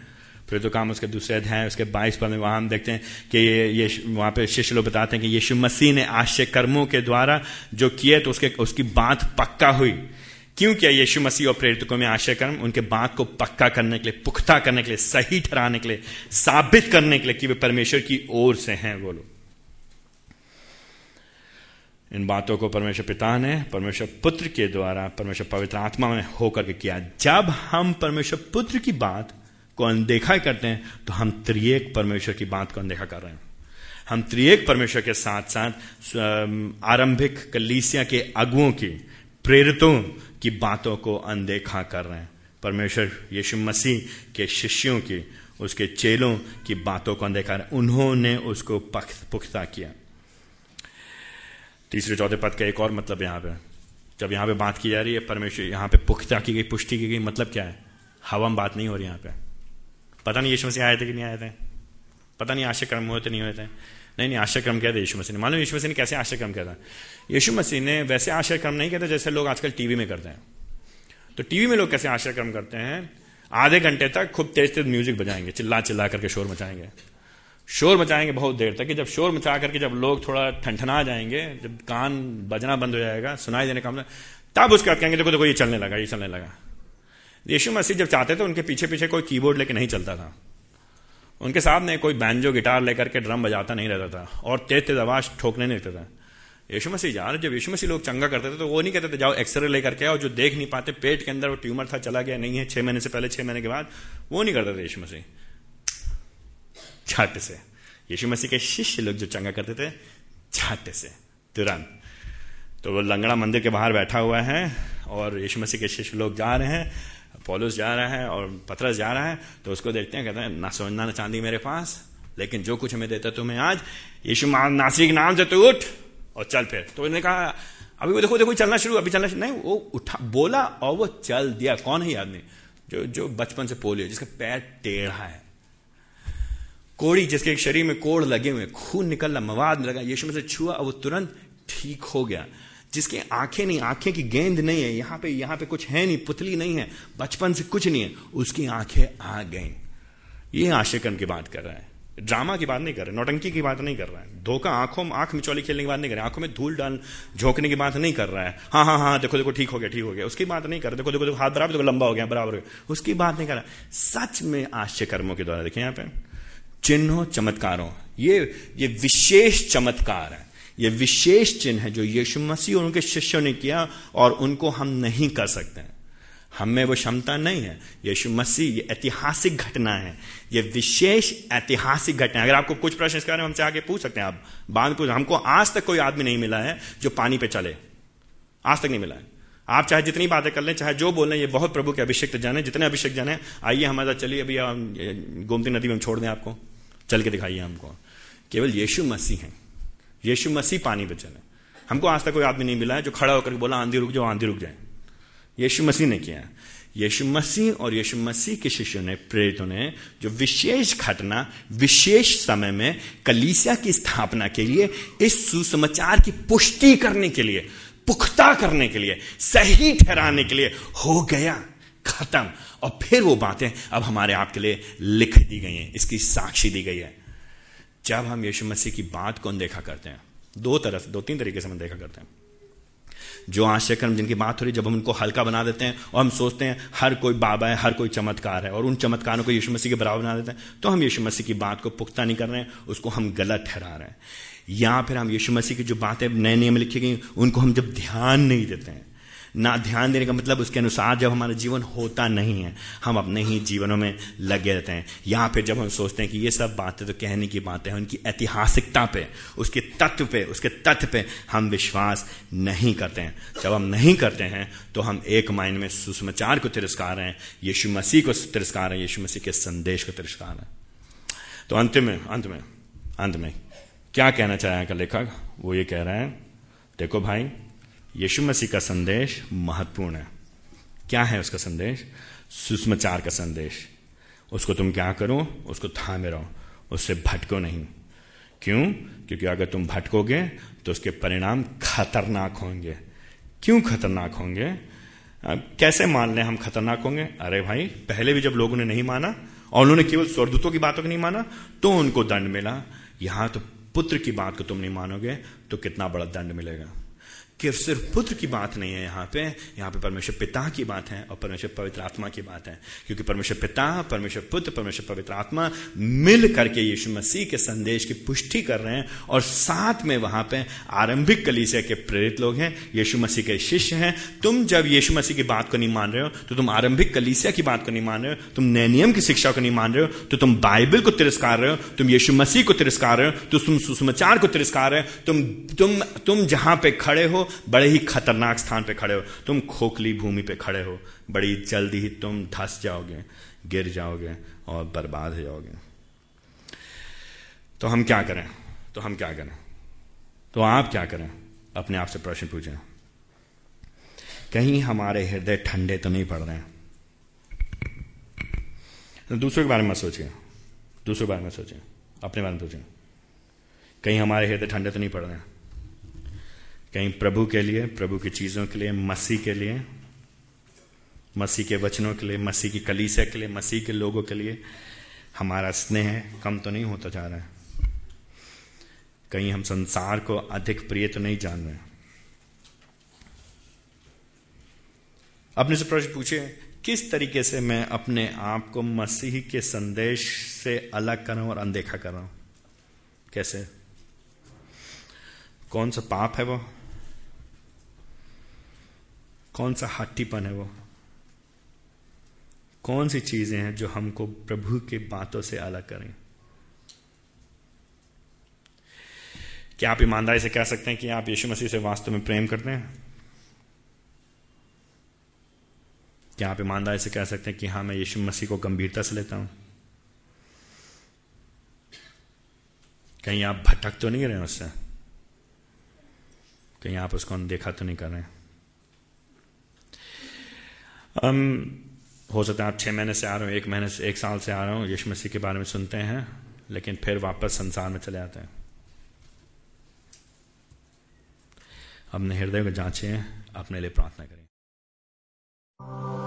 फिर तो काम उसके दूसरे अध्याय, उसके बाईस पद में वहाँ हम देखते हैं कि ये ये वहाँ पे शिष्य लोग बताते हैं कि यीशु मसीह ने आश्चर्य कर्मों के द्वारा जो किए तो उसके, उसकी बात पक्का हुई। क्यों किया यीशु मसीह और प्रेरितकों में आश्चर्य कर्म? उनके बात को पक्का करने के लिए, पुख्ता करने के लिए, सही ठहराने के लिए, साबित करने के लिए कि वे परमेश्वर की ओर से हैं वो लोग। इन बातों को परमेश्वर पिता ने, परमेश्वर पुत्र के द्वारा, परमेश्वर पवित्र आत्मा में होकर के किया। जब हम परमेश्वर पुत्र की बात को अनदेखा करते हैं तो हम त्रिएक परमेश्वर की बात को अनदेखा कर रहे हैं। हम त्रिएक परमेश्वर के साथ साथ आरंभिक कलीसिया के अगुओं की, प्रेरितों की बातों को अनदेखा कर रहे हैं। परमेश्वर यीशु मसीह के शिष्यों की, उसके चेलों की बातों को अनदेखा उन्होंने उसको पुख्ता किया। तीसरे चौथे पद का एक और मतलब यहाँ पे। जब यहाँ पे बात की जा रही है, परमेश्वर यहाँ पे पुख्ता की गई, पुष्टि की गई मतलब क्या है? हवा में बात नहीं हो रही यहाँ पे। पता नहीं यीशु मसीह आए थे कि नहीं आए थे? पता नहीं आश्चर्य कर्म हुए थे, नहीं हुए थे। नहीं नहीं, आश्चर्य क्रम था यीशु मसीह ने। मालूम यीशु मसीह ने कैसे आश्चर्य क्रम किया था? यीशु मसीह ने वैसे आश्चर्य क्रम नहीं कहते जैसे लोग आजकल टीवी में करते हैं। तो टीवी में लोग कैसे आश्चर्य क्रम करते हैं? आधे घंटे तक खूब तेज तेज म्यूज़िक बजाएँगे चिल्ला चिल्ला करके शोर मचाएँगे। शोर मचाएँगे बहुत देर तक कि जब शोर मचा करके जब लोग थोड़ा ठंडना जाएँगे, जब कान बजना बंद हो जाएगा, सुनाई देने का तब उसके बाद कहेंगे, देखो देखो, ये चलने लगा, ये चलने लगा। यीशु मसीह जब चाहते थे, उनके पीछे पीछे कोई कीबोर्ड लेके नहीं चलता था। उनके सामने कोई बैंजो गिटार लेकर के ड्रम बजाता नहीं रहता था और तेज तेज आवाज़ ठोकने नहीं देता था। यीशु मसीह जा जब यीशु मसीह लोग चंगा करते थे तो वो नहीं कहते थे, जाओ एक्सरे लेकर के आओ, जो देख नहीं पाते, पेट के अंदर वो ट्यूमर था, चला गया, नहीं है, छह महीने से पहले, छह महीने के बाद। वो नहीं करते थे यीशु मसीह। झट से। यीशु मसीह के शिष्य लोग जो चंगा करते थे झट से, तुरंत। तो वो लंगड़ा मंदिर के बाहर बैठा हुआ है और यीशु मसीह के शिष्य लोग जा रहे हैं। पॉलुस जा रहा है और पथरस जा रहा है तो उसको देखते हैं, कहते हैं, ना सोना, ना चांदी मेरे पास, लेकिन जो कुछ हमें देता तुम्हें आज, यीशु नासी के नाम से तो उठ और चल फिर। तो उन्होंने कहा, अभी वो देखो देखो, चलना शुरू, अभी चलना शुरू नहीं, वो उठा, बोला और वो चल दिया। कौन है आदमी जो जो बचपन से पोलियो, जिसका पैर टेढ़ा है। कोड़ी, जिसके शरीर में कोड़ लगे हुए खून निकल रहा मवाद लगा, यीशु में से छुआ और वो तुरंत ठीक हो गया। जिसकी आँखें नहीं, आँखें की गेंद नहीं है, यहाँ पे यहाँ पे कुछ है नहीं, पुतली नहीं है, बचपन से कुछ नहीं है, उसकी आँखें आ गई। ये आशयकन की बात कर रहा है, ड्रामा की बात नहीं कर रहे, नौटंकी की बात नहीं कर रहा है, धोखा, आँखों में आँख मिचौली खेलने की बात नहीं कर रहा है आँखों में धूल डाल, झोंकने की बात नहीं कर रहा है। हाँ हाँ हाँ देखो देखो, ठीक हो गया, ठीक हो गया, उसकी बात नहीं कर रहा, देखो देखो देखो हाथ बराबर, देखो, लंबा हो गया, बराबर हो गया, उसकी बात नहीं कर रहा। सच में आश्चर्य कर्मों के द्वारा देखें यहाँ पे, चिन्हों चमत्कारों, ये ये विशेष चमत्कार है। ये विशेष चिन्ह है जो यीशु मसीह और उनके शिष्यों ने किया और उनको हम नहीं कर सकते। हैं हम में वो क्षमता नहीं है। यीशु मसीह, ये ऐतिहासिक घटना है। ये विशेष ऐतिहासिक घटना है। अगर आपको कुछ प्रश्न इसके बारे में हमसे आगे पूछ सकते हैं, आप बाद पूछ। हमको आज तक कोई आदमी नहीं मिला है जो पानी पे चले। आज तक नहीं मिला है। आप चाहे जितनी बातें कर लें, चाहे जो बोलें ये बहुत प्रभु के अभिषेक जाने जितने अभिषेक जाने आइए हमारे साथ चलिए। अभी गोमती नदी में हम छोड़ दें आपको। चल के दिखाइए हमको। केवल यीशु मसीह हैं। यीशु मसीह पानी पे चले। हमको आज तक कोई आदमी नहीं मिला है जो खड़ा होकर बोला, आंधी रुक जाओ, आंधी रुक जाए। यीशु मसीह ने किया। यीशु मसीह और यीशु मसीह के शिष्यों ने, प्रेरितों ने, जो विशेष घटना, विशेष समय में कलीसिया की स्थापना के लिए, इस सुसमाचार की पुष्टि करने के लिए, पुख्ता करने के लिए, सही ठहराने के लिए हो गया, खत्म। और फिर वो बातें अब हमारे आपके लिए लिख दी गई हैं, इसकी साक्षी दी गई है। जब हम यीशु मसीह की बात को देखा करते हैं, दो तरफ़, दो तीन तरीके से हम देखा करते हैं। जो आश्चर्य कर्म जिनकी बात हो रही है, जब हम उनको हल्का बना देते हैं और हम सोचते हैं, हर कोई बाबा है, हर कोई चमत्कार है और उन चमत्कारों को यीशु मसीह के बराबर बना देते हैं तो हम यीशु मसीह की बात को पुख्ता नहीं कर रहे हैं, उसको हम गलत ठहरा रहे हैं। या फिर हम यीशु मसीह की जो बातें नए नियम लिखी गई उनको हम जब ध्यान नहीं देते हैं ना ध्यान देने का मतलब उसके अनुसार जब हमारा जीवन होता नहीं है, हम अपने ही जीवनों में लगे रहते हैं। यहाँ पे जब हम सोचते हैं कि ये सब बातें तो कहने की बातें हैं, उनकी ऐतिहासिकता पे, उसके तत्व पे, उसके तथ्य पे हम विश्वास नहीं करते हैं। जब हम नहीं करते हैं तो हम एक मायने में सुसमाचार को तिरस्कार हैं, यीशु मसीह को तिरस्कार है, यीशु मसीह के संदेश को तिरस्कार है। तो अंत में अंत में अंत में, क्या कहना चाहेगा लेखक? वो ये कह रहे हैं, देखो भाई यीशु मसीह का संदेश महत्वपूर्ण है। क्या है उसका संदेश? सुषमाचार का संदेश। उसको तुम क्या करो? उसको थामे रहो। उससे भटको नहीं। क्यों? क्योंकि अगर तुम भटकोगे तो उसके परिणाम खतरनाक होंगे। क्यों खतरनाक होंगे? कैसे मान लें हम खतरनाक होंगे? अरे भाई, पहले भी जब लोगों ने नहीं माना, और उन्होंने केवल स्वर्दूतों की बातों को नहीं माना तो उनको दंड मिला। यहाँ तो पुत्र की बात को तुम नहीं मानोगे तो कितना बड़ा दंड मिलेगा? कि सिर्फ़ पुत्र की बात नहीं है यहाँ पे। यहाँ पे परमेश्वर पिता की बात है और परमेश्वर पवित्र आत्मा की बात है। क्योंकि परमेश्वर पिता, परमेश्वर पुत्र, परमेश्वर पवित्र आत्मा मिल करके यीशु मसीह के संदेश की पुष्टि कर रहे हैं और साथ में वहाँ पे आरंभिक कलीसिया के प्रेरित लोग हैं, यीशु मसीह के शिष्य हैं। तुम जब यीशु मसीह की बात को नहीं मान रहे हो तो तुम आरंभिक कलीसिया की बात को नहीं मान रहे हो, तुम नए नियम की शिक्षा को नहीं मान रहे हो तो तुम बाइबल को तिरस्कार रहे हो, तुम यीशु मसीह को तिरस्कार रहे हो तो तुम सुसमाचार को तिरस्कार रहे हो, तुम तुम तुम जहाँ पे खड़े हो बड़े ही खतरनाक स्थान पे खड़े हो। तुम खोखली भूमि पे खड़े हो। बड़ी जल्दी ही तुम धस जाओगे, गिर जाओगे और बर्बाद हो जाओगे। तो हम क्या करें? तो हम क्या करें? तो आप क्या करें? अपने आप से प्रश्न पूछें। कहीं हमारे हृदय ठंडे तो नहीं पड़ रहे हैं? तो दूसरों के बारे में सोचिए। दूसरों के बारे में सोचिए। अपने बारे में सोचिए। कहीं हमारे हृदय ठंडे तो नहीं पड़ रहे हैं? कहीं प्रभु के लिए, प्रभु की चीज़ों के लिए, मसीह के लिए, मसीह के वचनों के लिए, मसीह की कलीसिया के लिए, मसीह के लोगों के लिए हमारा स्नेह कम तो नहीं होता जा रहा है। कहीं हम संसार को अधिक प्रिय तो नहीं जान रहे अपने से प्रश्न पूछे, किस तरीके से मैं अपने आप को मसीह के संदेश से अलग कर रहा हूँ और अनदेखा कर? रहा हूँ कैसे? कौन सा पाप है वो? कौन सा हट्टीपन है वो? कौन सी चीज़ें हैं जो हमको प्रभु की बातों से अलग करें? क्या आप ईमानदारी से कह सकते हैं कि आप यीशु मसीह से वास्तव में प्रेम करते हैं? क्या आप ईमानदारी से कह सकते हैं कि हाँ मैं यीशु मसीह को गंभीरता से लेता हूँ? कहीं आप भटक तो नहीं रहे उससे? कहीं आप उसको अनदेखा तो नहीं कर रहे um, हो सकता है आप छः महीने से आ रहे हो एक महीने से एक साल से आ रहे हो यीशु मसीह के बारे में सुनते हैं लेकिन फिर वापस संसार में चले जाते हैं। अपने हृदय को जांचें अपने लिए प्रार्थना करें।